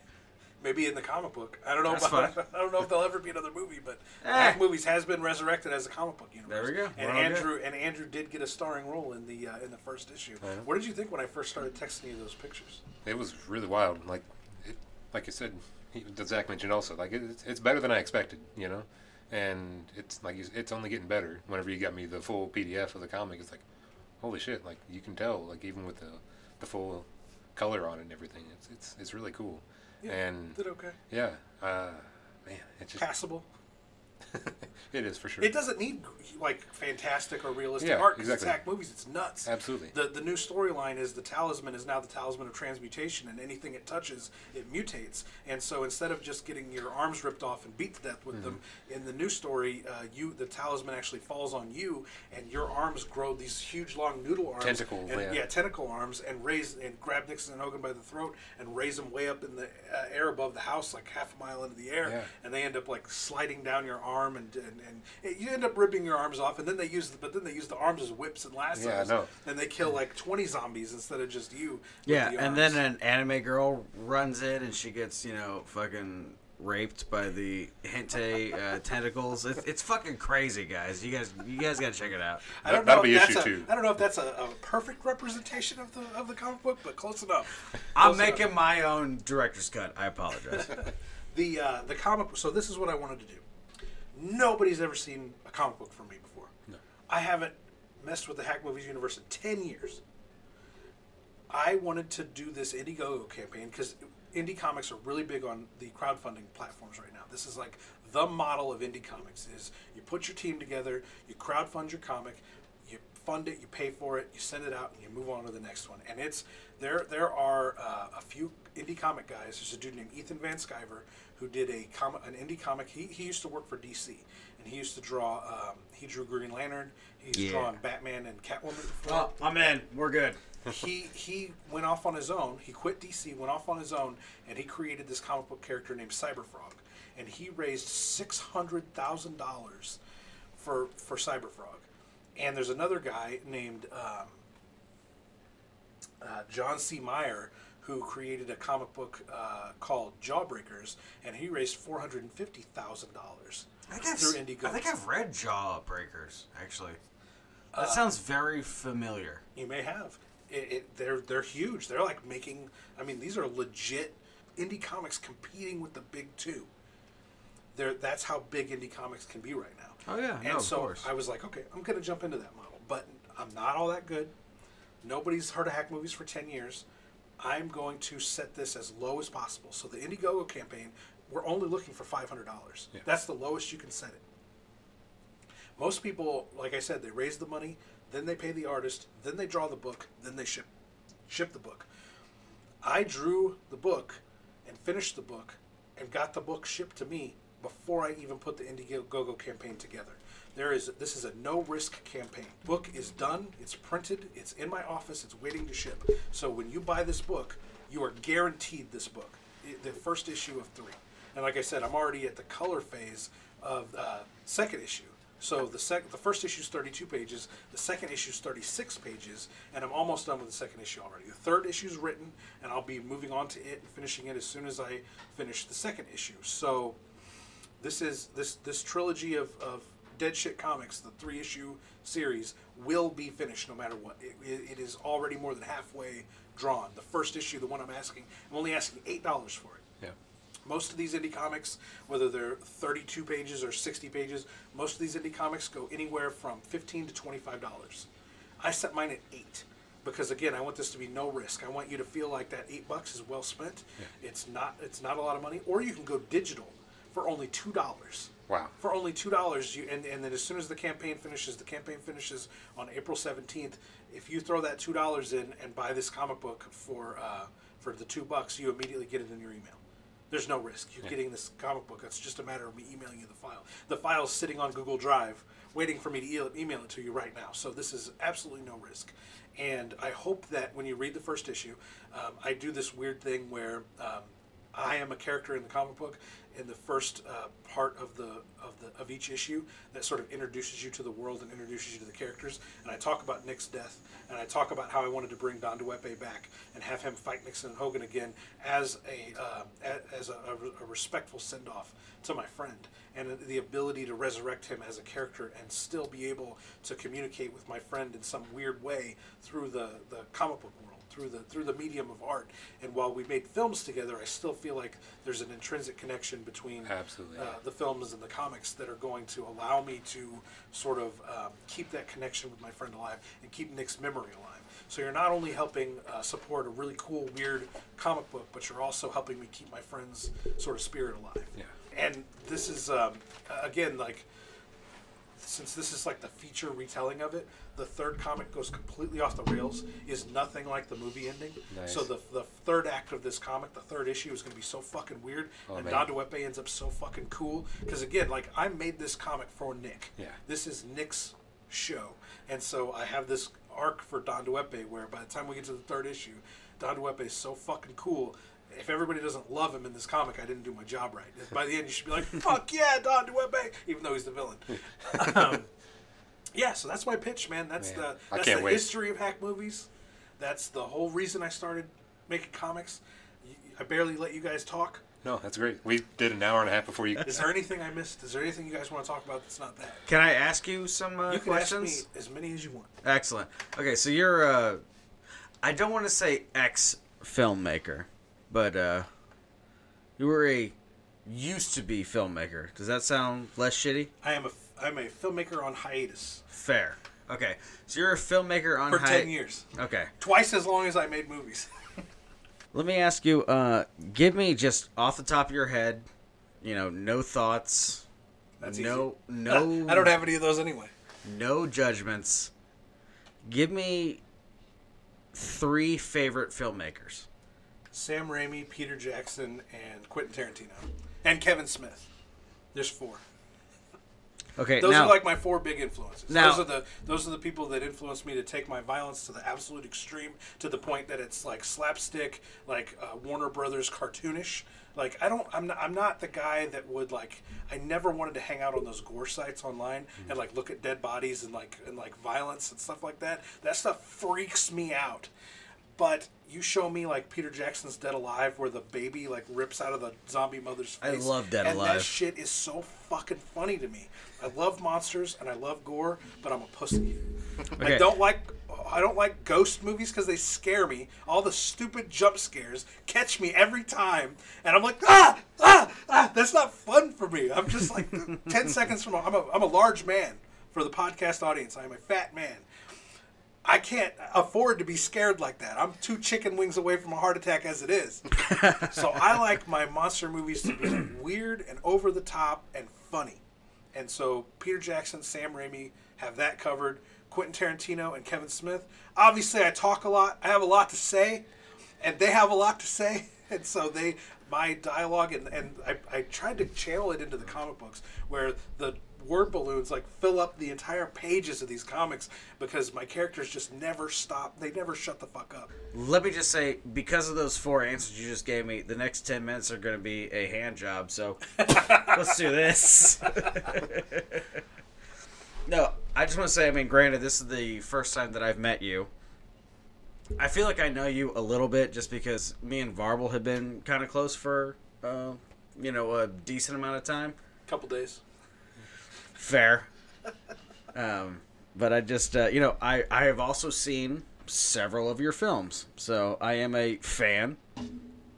Maybe in the comic book. I don't know. That's About, fine. I don't know if there'll ever be another movie, but Eh. Hack Movies has been resurrected as a comic book universe. There we go. And We're all good. Andrew and Andrew did get a starring role in the uh, in the first issue. Yeah. What did you think when I first started texting you those pictures? It was really wild. Like, it, like you said, that Zach mentioned also. Like, it, it's, it's better than I expected. You know, and it's like you- it's only getting better. Whenever you got me the full PDF of the comic, it's like, holy shit! Like you can tell. Like even with the the full color on it and everything, it's it's it's really cool. Yeah, and Did okay. yeah, uh, man, it just Passable. it is for sure. It doesn't need like fantastic or realistic Yeah, art because exactly. it's hack movies. It's nuts. Absolutely. The the new storyline is the talisman is now the talisman of transmutation, and anything it touches, it mutates. And so instead of just getting your arms ripped off and beat to death with them, Mm-hmm. in the new story, uh, you the talisman actually falls on you, and your arms grow these huge long noodle arms, Tentacles, and, yeah. tentacle arms, and raise and grab Nixon and Hogan by the throat and raise them way up in the uh, air above the house, like half a mile into the air, Yeah. and they end up like sliding down your arm, and and, and it, you end up ripping your arms off, and then they use the, but then they use the arms as whips and lassos, Yeah, I know. and they kill like twenty zombies instead of just you. Yeah, the and then an anime girl runs in and she gets, you know, fucking raped by the hentai uh, tentacles. It's, it's fucking crazy, guys. You guys, you guys gotta check it out. I don't That'll know be if issue that's a, two. I don't know if that's a, a perfect representation of the of the comic book, but close enough. I'm Close enough. making my own director's cut. I apologize. the uh, the comic. So this is what I wanted to do. Nobody's ever seen a comic book from me before. No. I haven't messed with the Hack Movies universe in ten years. I wanted to do this Indiegogo campaign because indie comics are really big on the crowdfunding platforms right now. This is like the model of indie comics: is you put your team together, you crowdfund your comic, fund it, you pay for it, you send it out, and you move on to the next one. And it's there. There are uh, a few indie comic guys. There's a dude named Ethan Van Sciver who did a comic, an indie comic. He, he used to work for DC, and he used to draw. Um, he drew Green Lantern. He's Yeah. drawn Batman and Catwoman before well, I'm in. We're good. he he went off on his own. He quit DC, went off on his own, and he created this comic book character named Cyberfrog, and he raised six hundred thousand dollars for for Cyberfrog. And there's another guy named um, uh, John C. Meyer who created a comic book uh, called Jawbreakers, and he raised four hundred and fifty thousand dollars I think, I've, through Indiegogo. I think I've read Jawbreakers, actually. That sounds very familiar. You may have. It, it, they're they're huge. They're like making. I mean, these are legit indie comics competing with the big two. They're, that's how big indie comics can be right now. Oh, yeah. and no, of so course. I was like, okay, I'm gonna jump into that model, but I'm not all that good. Nobody's heard of hack movies for ten years. I'm going to set this as low as possible. So the Indiegogo campaign, we're only looking for five hundred dollars. Yeah. That's the lowest you can set it. Most people, like I said, they raise the money, then they pay the artist, then they draw the book, then they ship ship the book. I drew the book and finished the book and got the book shipped to me before I even put the Indiegogo campaign together. There is this is a no risk campaign. Book is done, it's printed, it's in my office, it's waiting to ship. So when you buy this book, you are guaranteed this book, the first issue of three. And like I said, I'm already at the color phase of uh, second issue. So the sec- the first issue is 32 pages, the second issue is 36 pages, and I'm almost done with the second issue already. The third issue is written, and I'll be moving on to it and finishing it as soon as I finish the second issue. So this is this this trilogy of, of Dead Shit Comics, the three issue series, will be finished no matter what. It, it, it is already more than halfway drawn. The first issue, the one I'm asking, I'm only asking eight dollars for it. Yeah. Most of these indie comics, whether they're 32 pages or 60 pages, most of these indie comics go anywhere from 15 to 25 dollars. I set mine at eight because again, I want this to be no risk. I want you to feel like that eight bucks is well spent. Yeah. It's not. It's not a lot of money. Or you can go digital for only two dollars. Wow. For only two dollars, you and, and then as soon as the campaign finishes, the campaign finishes on April seventeenth. If you throw that two dollars in and buy this comic book for uh, for the two bucks, you immediately get it in your email. There's no risk. You're getting this comic book. It's just a matter of me emailing you the file. The file's sitting on Google Drive, waiting for me to email it to you right now. So this is absolutely no risk. And I hope that when you read the first issue, um, I do this weird thing where um, I am a character in the comic book in the first uh, part of the of the of each issue that sort of introduces you to the world and introduces you to the characters. And I talk about Nick's death, and I talk about how I wanted to bring Don Duepe back and have him fight Nixon and Hogan again as a uh, as a, a, respectful send off to my friend, and the ability to resurrect him as a character and still be able to communicate with my friend in some weird way through the the comic book through the through the medium of art. And while we made films together, I still feel like there's an intrinsic connection between Absolutely. uh, the films and the comics that are going to allow me to sort of um, keep that connection with my friend alive and keep Nick's memory alive. So you're not only helping uh, support a really cool, weird comic book, but you're also helping me keep my friend's sort of spirit alive. Yeah. And this is um, again like since this is like the feature retelling of it, the third comic goes completely off the rails. Is nothing like the movie ending. Nice. So the the third act of this comic, the third issue, is going to be so fucking weird, Oh, and. Don DeWepe ends up so fucking cool. Because again, like I made this comic for Nick. Yeah. This is Nick's show, and so I have this arc for Don DeWepe where by the time we get to the third issue, Don DeWepe is so fucking cool. If everybody doesn't love him in this comic, I didn't do my job right. By the end, you should be like, "Fuck yeah, Don DeWepe," even though he's the villain. um, yeah, so that's my pitch, man. That's Man, the I that's can't the wait. history of hack movies. That's the whole reason I started making comics. I barely let you guys talk. No, that's great. We did an hour and a half before you. Is there anything I missed? Is there anything you guys want to talk about that's not that? Can I ask you some uh, You can questions? ask me as many as you want. Excellent. Okay, so you're uh I don't want to say ex filmmaker, but uh you were a used to be filmmaker. Does that sound less shitty? I am a I'm a filmmaker on hiatus Fair. Okay. So you're a filmmaker on hiatus for hi- ten years, Okay. twice as long as I made movies. Let me ask you uh give me just off the top of your head, you know, no thoughts, That's no easy. no I don't have any of those anyway. no judgments. Give me three favorite filmmakers. Sam Raimi, Peter Jackson, and Quentin Tarantino, and Kevin Smith. There's four. Okay, Those now are like my four big influences. Now- those are the those are the people that influenced me to take my violence to the absolute extreme, to the point that it's like slapstick, like uh, Warner Brothers cartoonish. Like I don't, I'm not, I'm not the guy that would like. I never wanted to hang out on those gore sites online and like look at dead bodies and like and like violence and stuff like that. That stuff freaks me out. But you show me like Peter Jackson's Dead Alive, where the baby like rips out of the zombie mother's face. I love Dead and Alive. That shit is so fucking funny to me. I love monsters and I love gore, but I'm a pussy. Okay. I don't like I don't like ghost movies because they scare me. All the stupid jump scares catch me every time, and I'm like ah ah ah. That's not fun for me. I'm just like ten seconds from. I'm a I'm a large man for the podcast audience. I'm a fat man. I can't afford to be scared like that. I'm two chicken wings away from a heart attack as it is. so I like my monster movies to be weird and over the top and funny. And so Peter Jackson, Sam Raimi have that covered. Quentin Tarantino and Kevin Smith. Obviously, I talk a lot. I have a lot to say, and they have a lot to say. And so they, my dialogue, and, and I, I tried to channel it into the comic books where the word balloons like fill up the entire pages of these comics because my characters just never stop. They never shut the fuck up. Let me just say, because of those four answers you just gave me, the next 10 minutes are going to be a hand job, so let's do this. no, I just want to say, I mean, granted, this is the first time that I've met you. I feel like I know you a little bit just because me and Varble have been kind of close for, uh, you know, a decent amount of time. Couple days. Fair. Um, but I just, uh, you know, I, I have also seen several of your films, so I am a fan.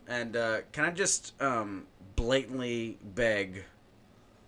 And uh, can I just um, blatantly beg,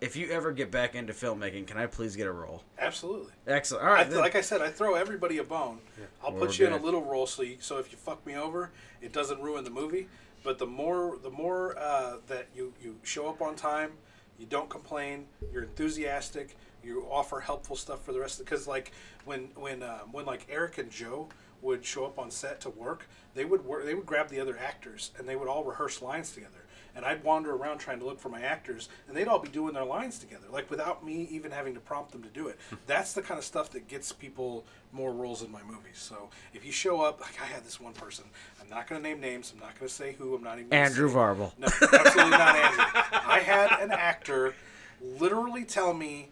if you ever get back into filmmaking, can I please get a role? Absolutely. Excellent. All right. I th- like I said, I throw everybody a bone. I'll We're put you in a little role so you, so if you fuck me over, it doesn't ruin the movie. But the more the more uh, that you you show up on time, you don't complain, you're enthusiastic, you offer helpful stuff for the rest. Of because like when when uh, when like Eric and Joe would show up on set to work, they would work, they would grab the other actors and they would all rehearse lines together. And I'd wander around trying to look for my actors, and they'd all be doing their lines together, like without me even having to prompt them to do it. That's the kind of stuff that gets people more roles in my movies. So if you show up, like I had this one person, I'm not going to name names, I'm not going to say who, I'm not even Andrew say- Varble. no, absolutely not Andrew. I had an actor literally tell me,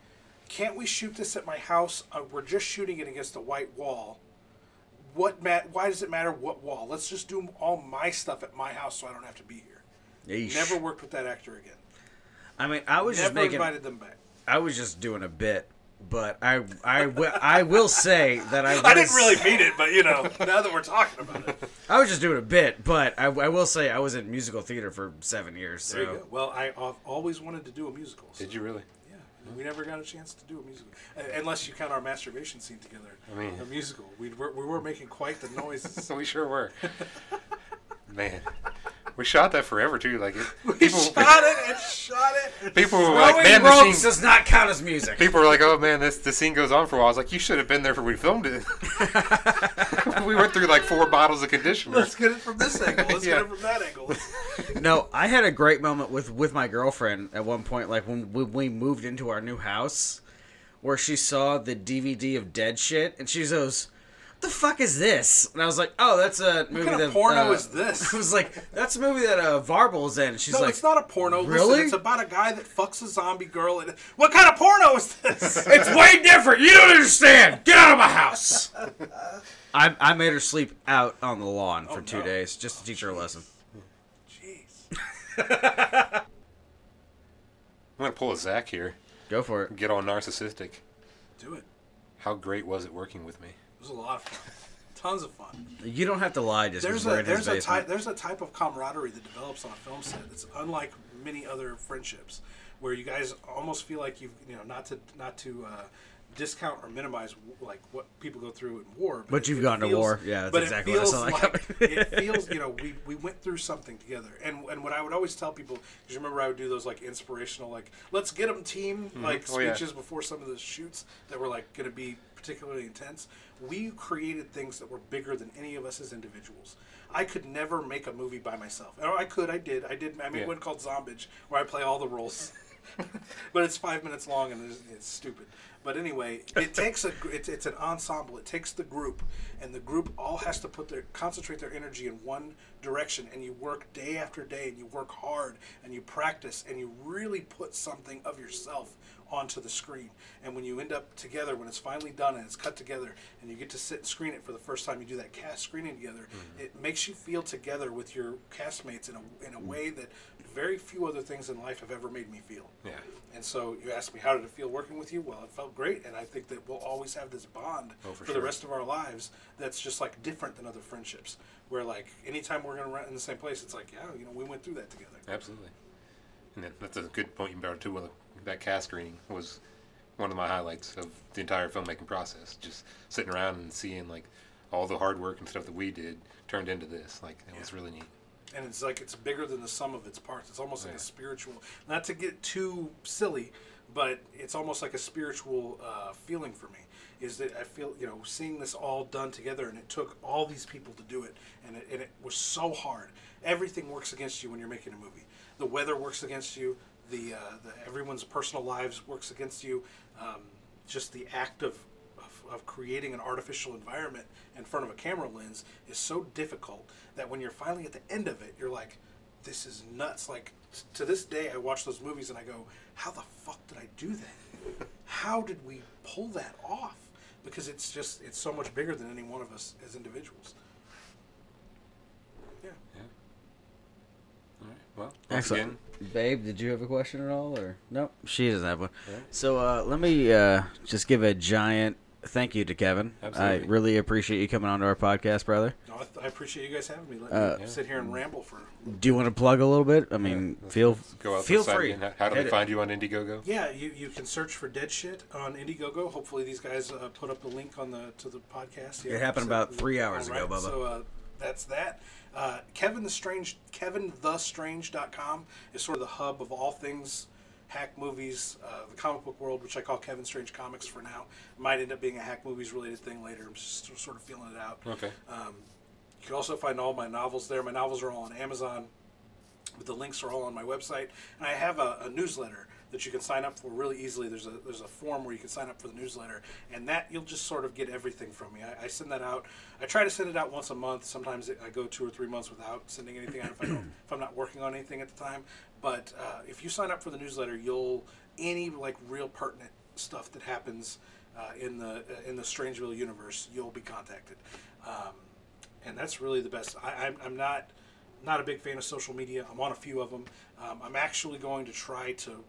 "Can't we shoot this at my house? Uh, we're just shooting it against a white wall. What mat? Why does it matter what wall? Let's just do all my stuff at my house, so I don't have to be here." Yeesh. Never worked with that actor again. I mean, I was just Never making. invited them back. I was just doing a bit, but I, I, will, I will say that I. I didn't really mean it, but you know, now that we're talking about it, I was just doing a bit, but I, I will say I was in musical theater for seven years. So there you go. Well, I, I've always wanted to do a musical. so- Did you really? Yeah, We never got a chance to do a musical, Uh, unless you count our masturbation scene together. I mean- a musical. We were, we were making quite the noises. So we sure were. Man, we shot that forever too. Like it, we people, shot it and shot it. people were like, Throwing "Man, the scene." does not count as music. People were like, "Oh man, this the scene goes on for a while." I was like, "You should have been there for when we filmed it." we went through like four bottles of conditioner. Let's get it from this angle. Let's Yeah. get it from that angle. No, I had a great moment with with my girlfriend at one point, like when we, we moved into our new house, where she saw the DVD of Dead Shit, and she goes, "What the fuck is this?" And I was like, "Oh, that's a movie kind of that porno uh," is this? I was like, "That's a movie that uh, Varble's in." And she's No, like, it's not a porno. Listen, Really? it's about a guy that fucks a zombie girl. And what kind of porno is this? It's way different. You don't understand. Get out of my house. I, I made her sleep out on the lawn for Oh, two no. days just to teach her a lesson. Jeez. I'm gonna pull a Zach here. Go for it. Get all narcissistic. Do it. How great was it working with me? Was a lot of fun. Tons of fun. You don't have to lie just There's a there's a type there's a type of camaraderie that develops on a film set. It's unlike many other friendships, where you guys almost feel like you've you know not to not to uh, discount or minimize like what people go through in war. But it- you've it gone to feels- war. Yeah, that's but exactly it what I feels saw like it feels you know we, we went through something together. And and what I would always tell people because you remember I would do those like inspirational like let's get them team mm-hmm. like Oh, yeah. speeches before some of the shoots that were like going to be particularly intense. We created things that were bigger than any of us as individuals. I could never make a movie by myself. Or I could, I did, I did. I made Yeah. one called Zombage where I play all the roles, but it's five minutes long and it's, it's stupid. But anyway, it takes a it's, it's an ensemble. It takes the group, and the group all has to put their concentrate their energy in one direction, and you work day after day, and you work hard, and you practice, and you really put something of yourself onto the screen. And when you end up together, when it's finally done and it's cut together, and you get to sit and screen it for the first time, you do that cast screening together. Mm-hmm. It makes you feel together with your castmates in a in a mm. way that very few other things in life have ever made me feel. Yeah. And so you asked me how did it feel working with you? Well, it felt great, and I think that we'll always have this bond Oh, for for, sure. the rest of our lives. That's just like different than other friendships. Where like anytime we're gonna run in the same place, it's like yeah, you know, we went through that together. Absolutely. And that's a good point you brought up too. Well, that cast screening was one of my highlights of the entire filmmaking process. Just sitting around and seeing like all the hard work and stuff that we did turned into this. Like it was really neat. And it's like it's bigger than the sum of its parts. It's almost like a spiritual, not to get too silly, but it's almost like a spiritual uh, feeling for me. Is that I feel you know seeing this all done together, and it took all these people to do it, and it, and it was so hard. Everything works against you when you're making a movie. The weather works against you. The, uh, the everyone's personal lives works against you. Um, just the act of of, of creating an artificial environment in front of a camera lens is so difficult that when you're finally at the end of it, you're like, this is nuts. Like, t- to this day, I watch those movies and I go, how the fuck did I do that? How did we pull that off? Because it's just, it's so much bigger than any one of us as individuals. Yeah. Yeah. All right. Well, once Excellent. again, Babe, did you have a question at all, or nope? She doesn't have one. Alright. So uh, let me uh, just give a giant thank you to Kevin. Absolutely. I really appreciate you coming on to our podcast, brother. No, I, th- I appreciate you guys having me. Let Uh, me sit here and ramble for. Do you want to plug a little bit? I mean, let's- feel go out feel free. How, how do Hit they it. find you on Indiegogo? Yeah, you, you can search for Dead Shit on Indiegogo. Hopefully, these guys uh, put up the link on the to the podcast. It happened about three hours ago, Bubba. So uh, that's that. Uh, Kevin the Strange, KevinTheStrange.com is sort of the hub of all things hack movies, uh, the comic book world, which I call Kevin Strange Comics for now. Might end up being a hack movies related thing later. I'm just sort of feeling it out. Okay. Um, you can also find all my novels there. My novels are all on Amazon, but the links are all on my website. And I have a, a newsletter that you can sign up for really easily. There's a there's a form where you can sign up for the newsletter, and that you'll just sort of get everything from me. I, I send that out. I try to send it out once a month. Sometimes it, I go two or three months without sending anything out if I don't if I'm not working on anything at the time. But uh, if you sign up for the newsletter, you'll any like real pertinent stuff that happens uh, in the in the Strangeville universe, you'll be contacted. Um, and that's really the best. I, I'm, I'm not not a big fan of social media. I'm on a few of them. Um, I'm actually going to try to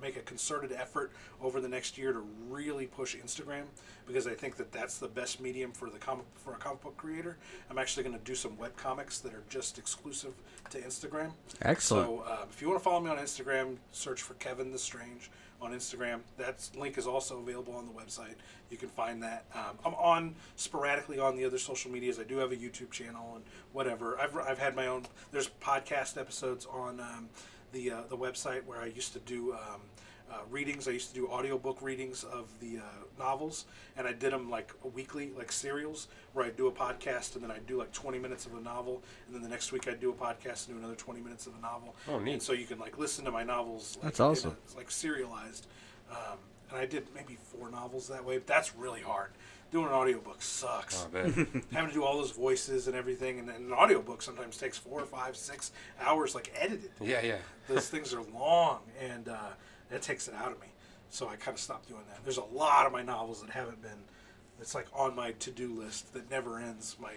make a concerted effort over the next year to really push Instagram because I think that that's the best medium for the comic for a comic book creator. I'm actually going to do some web comics that are just exclusive to Instagram. Excellent. So um, if you want to follow me on Instagram, search for Kevin the Strange on Instagram. That link is also available on the website. You can find that. Um, I'm on sporadically on the other social medias. I do have a YouTube channel and whatever. I've, I've had my own. There's podcast episodes on um, the uh, the website where I used to do. Um, uh, readings. I used to do audiobook readings of the uh, novels, and I did them like weekly, like serials, where I'd do a podcast and then I'd do like 20 minutes of a novel, and then the next week I'd do a podcast and do another 20 minutes of a novel. Oh, neat. And so you can like listen to my novels. Like, That's in a- awesome. like serialized. Um, and I did maybe four novels that way, but that's really hard. Doing an audiobook sucks. Oh, Having to do all those voices and everything, and, and an audiobook sometimes takes four, five, six hours, like edited. Yeah, yeah. those things are long and uh, that takes it out of me. So i kind of stopped doing that. There's a lot of my novels that haven't been it's like on my to-do list that never ends. My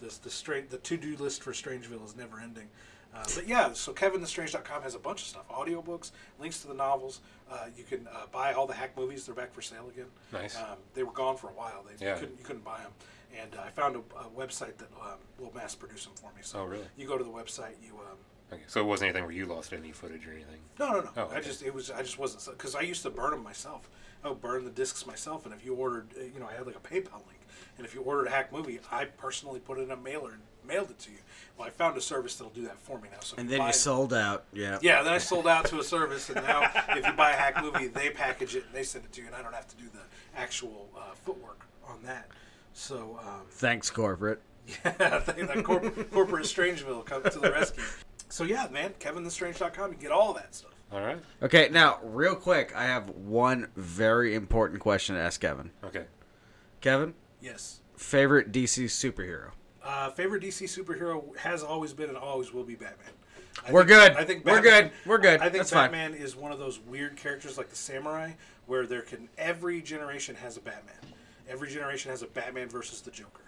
this the straight the to-do list for strangeville is never ending uh, but yeah so kevinthestrange.com has a bunch of stuff audiobooks links to the novels uh, you can uh, buy all the hack movies they're back for sale again Nice. um, they were gone for a while they Yeah. couldn't, you couldn't buy them and uh, i found a, a website that um, will mass produce them for me so Oh, really? you go to the website you um, Okay. So it wasn't anything where you lost any footage or anything. no, no, no. Oh, I just it was I just wasn't because I used to burn them myself. I would burn the discs myself, and if you ordered, uh, you know, I had like a PayPal link, and if you ordered a hack movie, I personally put it in a mailer and mailed it to you. Well, I found a service that'll do that for me now. So And then buy you it- sold out. Yeah. Yeah, then I sold out to a service, and now if you buy a hack movie, they package it and they send it to you, and I don't have to do the actual uh, footwork on that. So. Um, Thanks, corporate. yeah, thank that corp- corporate Strangeville come to the rescue. So yeah, man, KevinTheStrange.com, you get all that stuff. All right. Okay, now real quick, I have one very important question to ask Kevin. Okay. Kevin, Yes. favorite DC superhero? Uh, favorite DC superhero has always been and always will be Batman. I We're think- good. I think We're Batman- good. We're good. I think That's fine. Batman is one of those weird characters like the samurai, where there can every generation has a Batman. Every generation has a Batman versus the Joker.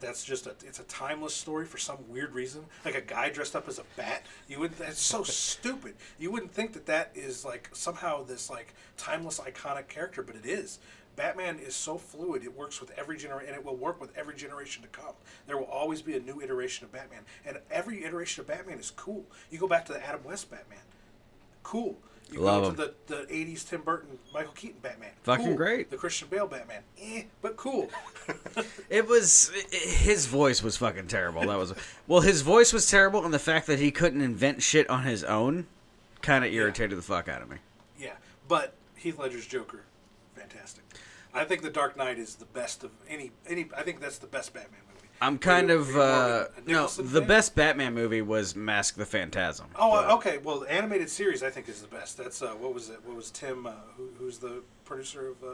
That's just a it's a timeless story for some weird reason. Like a guy dressed up as a bat. You would that's so stupid. You wouldn't think that that is like somehow this like timeless iconic character, but it is. Batman is so fluid; it works with every generation, and it will work with every generation to come. There will always be a new iteration of Batman, and every iteration of Batman is cool. You go back to the Adam West Batman, cool. You Love go to the, the 80s Tim Burton, Michael Keaton Batman. Fucking cool. great. The Christian Bale Batman, eh, but cool. It was his voice was fucking terrible. That was well, his voice was terrible, and the fact that he couldn't invent shit on his own kind of irritated the fuck out of me. yeah, but Heath Ledger's Joker, fantastic. I think The Dark Knight is the best of any any. I think that's the best Batman movie. I'm kind you- of were you more uh, no. The fan? best Batman movie was Mask the Phantasm. Oh, but- okay. Well, the animated series I think is the best. That's uh, what was it? What was Tim? Uh, who, who's the producer of uh,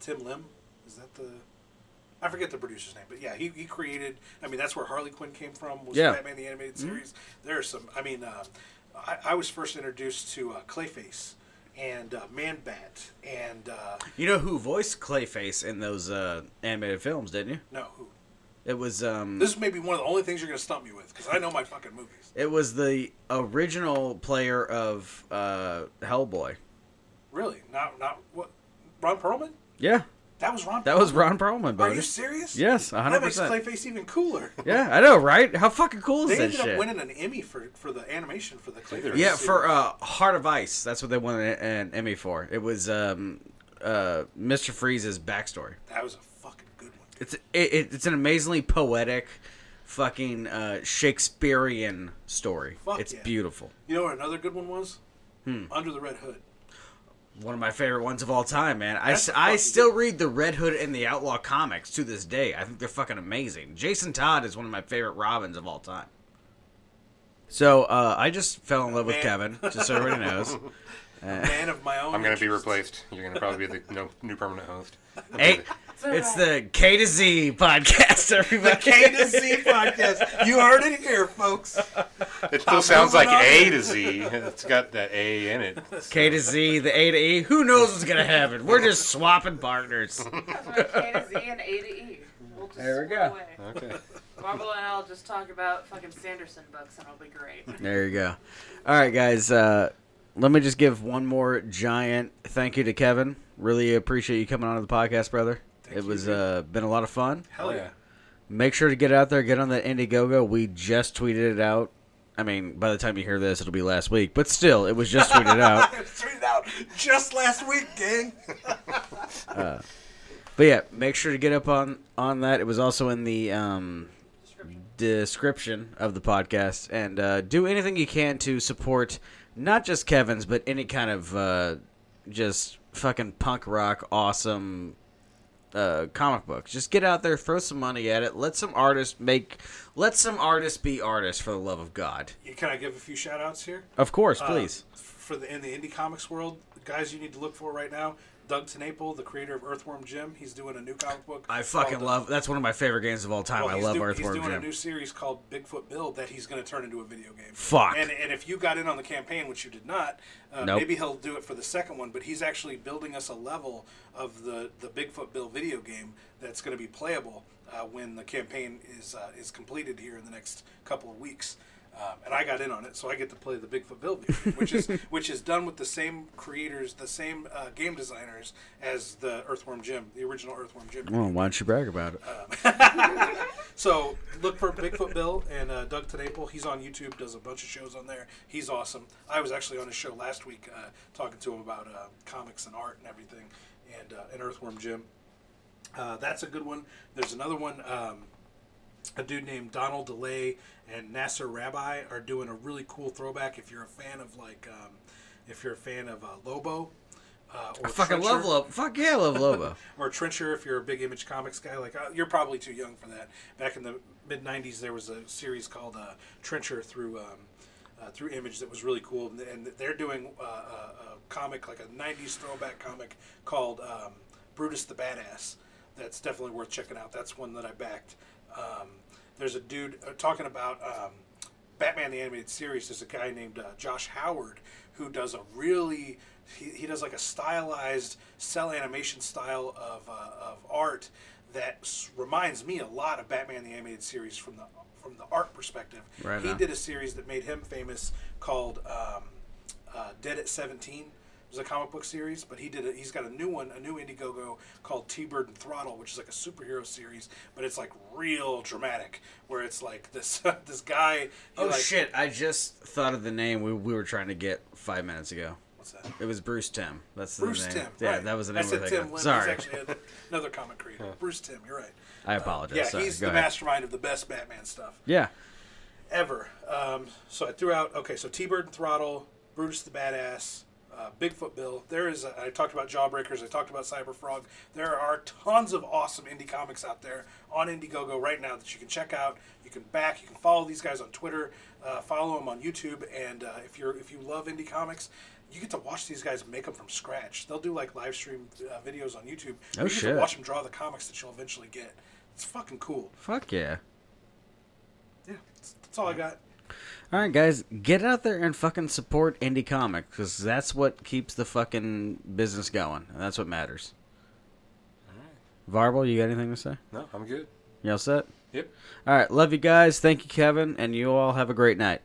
Tim Lim? Is that the? I forget the producer's name, but yeah, he, he created. I mean, that's where Harley Quinn came from. Was Yeah. Mm-hmm. Batman the animated series? There are some. I mean, uh, I, I was first introduced to uh, Clayface and uh, Man Bat and uh, You know who voiced Clayface in those uh, animated films, didn't you? no, who? It was um, This is maybe one of the only things you're going to stump me with because I know my fucking movies. it was the original player of uh, Hellboy. Really? Not not what? Ron Perlman? Yeah, That was Ron. that was Perlman? Ron Perlman, Are you serious? Yes, That 100. makes percent Clayface even cooler. Yeah, I know, right? How fucking cool is that? shit? They ended up winning an Emmy for, for the animation for the Clayface. Yeah, series. for uh, Heart of Ice. That's what they won an, an Emmy for. It was um, uh, Mr. Freeze's backstory. that was a fucking good one. It's it, it, it's an amazingly poetic, fucking uh, Shakespearean story. Fuck it's yeah. beautiful. You know what another good one was? Hmm. Under the Red Hood. One of my favorite ones of all time, man. I, That's s- a I still good- read the Red Hood and the Outlaw comics to this day. I think they're fucking amazing. Jason Todd is one of my favorite Robins of all time. So uh, I just fell in love with Man. Kevin, just so everybody knows. Man of my own. I'm gonna be replaced. You're gonna probably be the no, new permanent host. Hey, it's the K to Z podcast, everybody. K to Z podcast. You heard it here, folks. It still sounds like on. A to Z. It's got that A in it. K to Z, the A to E. Who knows what's gonna happen? We're just swapping partners. K to Z and A to E. We'll just There we go. Away. Okay. Varble and I'll just talk about fucking Sanderson books and it'll be great. There you go. All right, guys. Uh, let me just give one more giant thank you to Kevin. Really appreciate you coming on to the podcast, brother. Thank it you, was uh, been a lot of fun. Hell yeah. Make sure to get out there, get on that Indiegogo. We just tweeted it out. I mean, by the time you hear this, it'll be last week, but still, it was just tweeted out. Tweet it out just last week, gang. But yeah, make sure to get up on on that. It was also in the um, description of the podcast, and uh, do anything you can to support not just Kevin's, but any kind of uh, just fucking punk rock, awesome uh, comic books. Just get out there, throw some money at it. Let some artists make, let some artists be artists for the love of God. Can I give a few shout outs here? Of course, Uh, please. for the in the indie comics world, the guys you need to look for right now. Doug TenNapel, the creator of Earthworm Jim, he's doing a new comic book. I fucking called, love. That's one of my favorite games of all time. well, I love do- Earthworm Jim. He's doing Jim. a new series called Bigfoot Bill that he's going to turn into a video game. Fuck. And, and if you got in on the campaign, which you did not, uh, Nope. maybe he'll do it for the second one. But he's actually building us a level of the, the Bigfoot Bill video game that's going to be playable uh, when the campaign is uh, is completed here in the next couple of weeks. Um, and I got in on it, so I get to play the Bigfoot game, which is which is done with the same creators, the same uh, game designers as the Earthworm Jim, the original Earthworm Jim. well, why don't you brag about it? So look for Bigfoot Bill and uh, Doug TenNapel. He's on YouTube, does a bunch of shows on there. He's awesome. I was actually on his show last week uh, talking to him about uh, comics and art and everything, and uh, and Earthworm Jim. Uh, that's a good one. There's another one. Um, a dude named Donald DeLay and Nasser Rabbi are doing a really cool throwback. If you're a fan of like, um, if you're a fan of uh, Lobo. Uh, or I fucking Trencher love Lobo. Fuck yeah, I love Lobo. or Trencher if you're a big Image Comics guy. Like uh, you're probably too young for that. Back in the mid '90s, there was a series called uh, Trencher through um, uh, through Image that was really cool, and, and they're doing uh, a, a comic like a '90s throwback comic called um, Brutus the Badass. That's definitely worth checking out. That's one that I backed. Um, there's a dude uh, talking about. Um, Batman the Animated Series, there's a guy named uh, Josh Howard who does a really he, he does like a stylized cell animation style of, uh, of art that s- reminds me a lot of Batman the Animated Series from the from the art perspective. Right he on. did a series that made him famous called um, uh, Dead at Seventeen. It was a comic book series, but he did a, he's got a new one, a new Indiegogo called T-Bird and Throttle, which is like a superhero series, but it's like real dramatic, where it's like this this guy. Oh like, shit! I just thought of the name we, we were trying to get five minutes ago. What's that? It was Bruce Timm. That's the Bruce name. Tim. Yeah, right. that was the name. I said Tim. Lim. Sorry, actually another comic creator. Bruce Timm. You're right. I apologize. Yeah, Sorry. he's Go the ahead. mastermind of the best Batman stuff Yeah, ever. Um, so I threw out. Okay, so T-Bird and Throttle, Brutus the Badass, uh, Bigfoot Bill. There is. A, I talked about Jawbreakers. I talked about Cyber Frog. There are tons of awesome indie comics out there on Indiegogo right now that you can check out. You can back. You can follow these guys on Twitter. Uh, follow them on YouTube. And uh, if you're if you love indie comics. You get to watch these guys make them from scratch. They'll do like live stream uh, videos on YouTube. Oh, you get shit. to watch them draw the comics that you'll eventually get. It's fucking cool. fuck yeah. Yeah, that's, that's all I got. All right, guys, get out there and fucking support indie comics because that's what keeps the fucking business going, and that's what matters. Varble, you got anything to say? No, I'm good. You all set? Yep. All right, love you guys. Thank you, Kevin, and you all have a great night.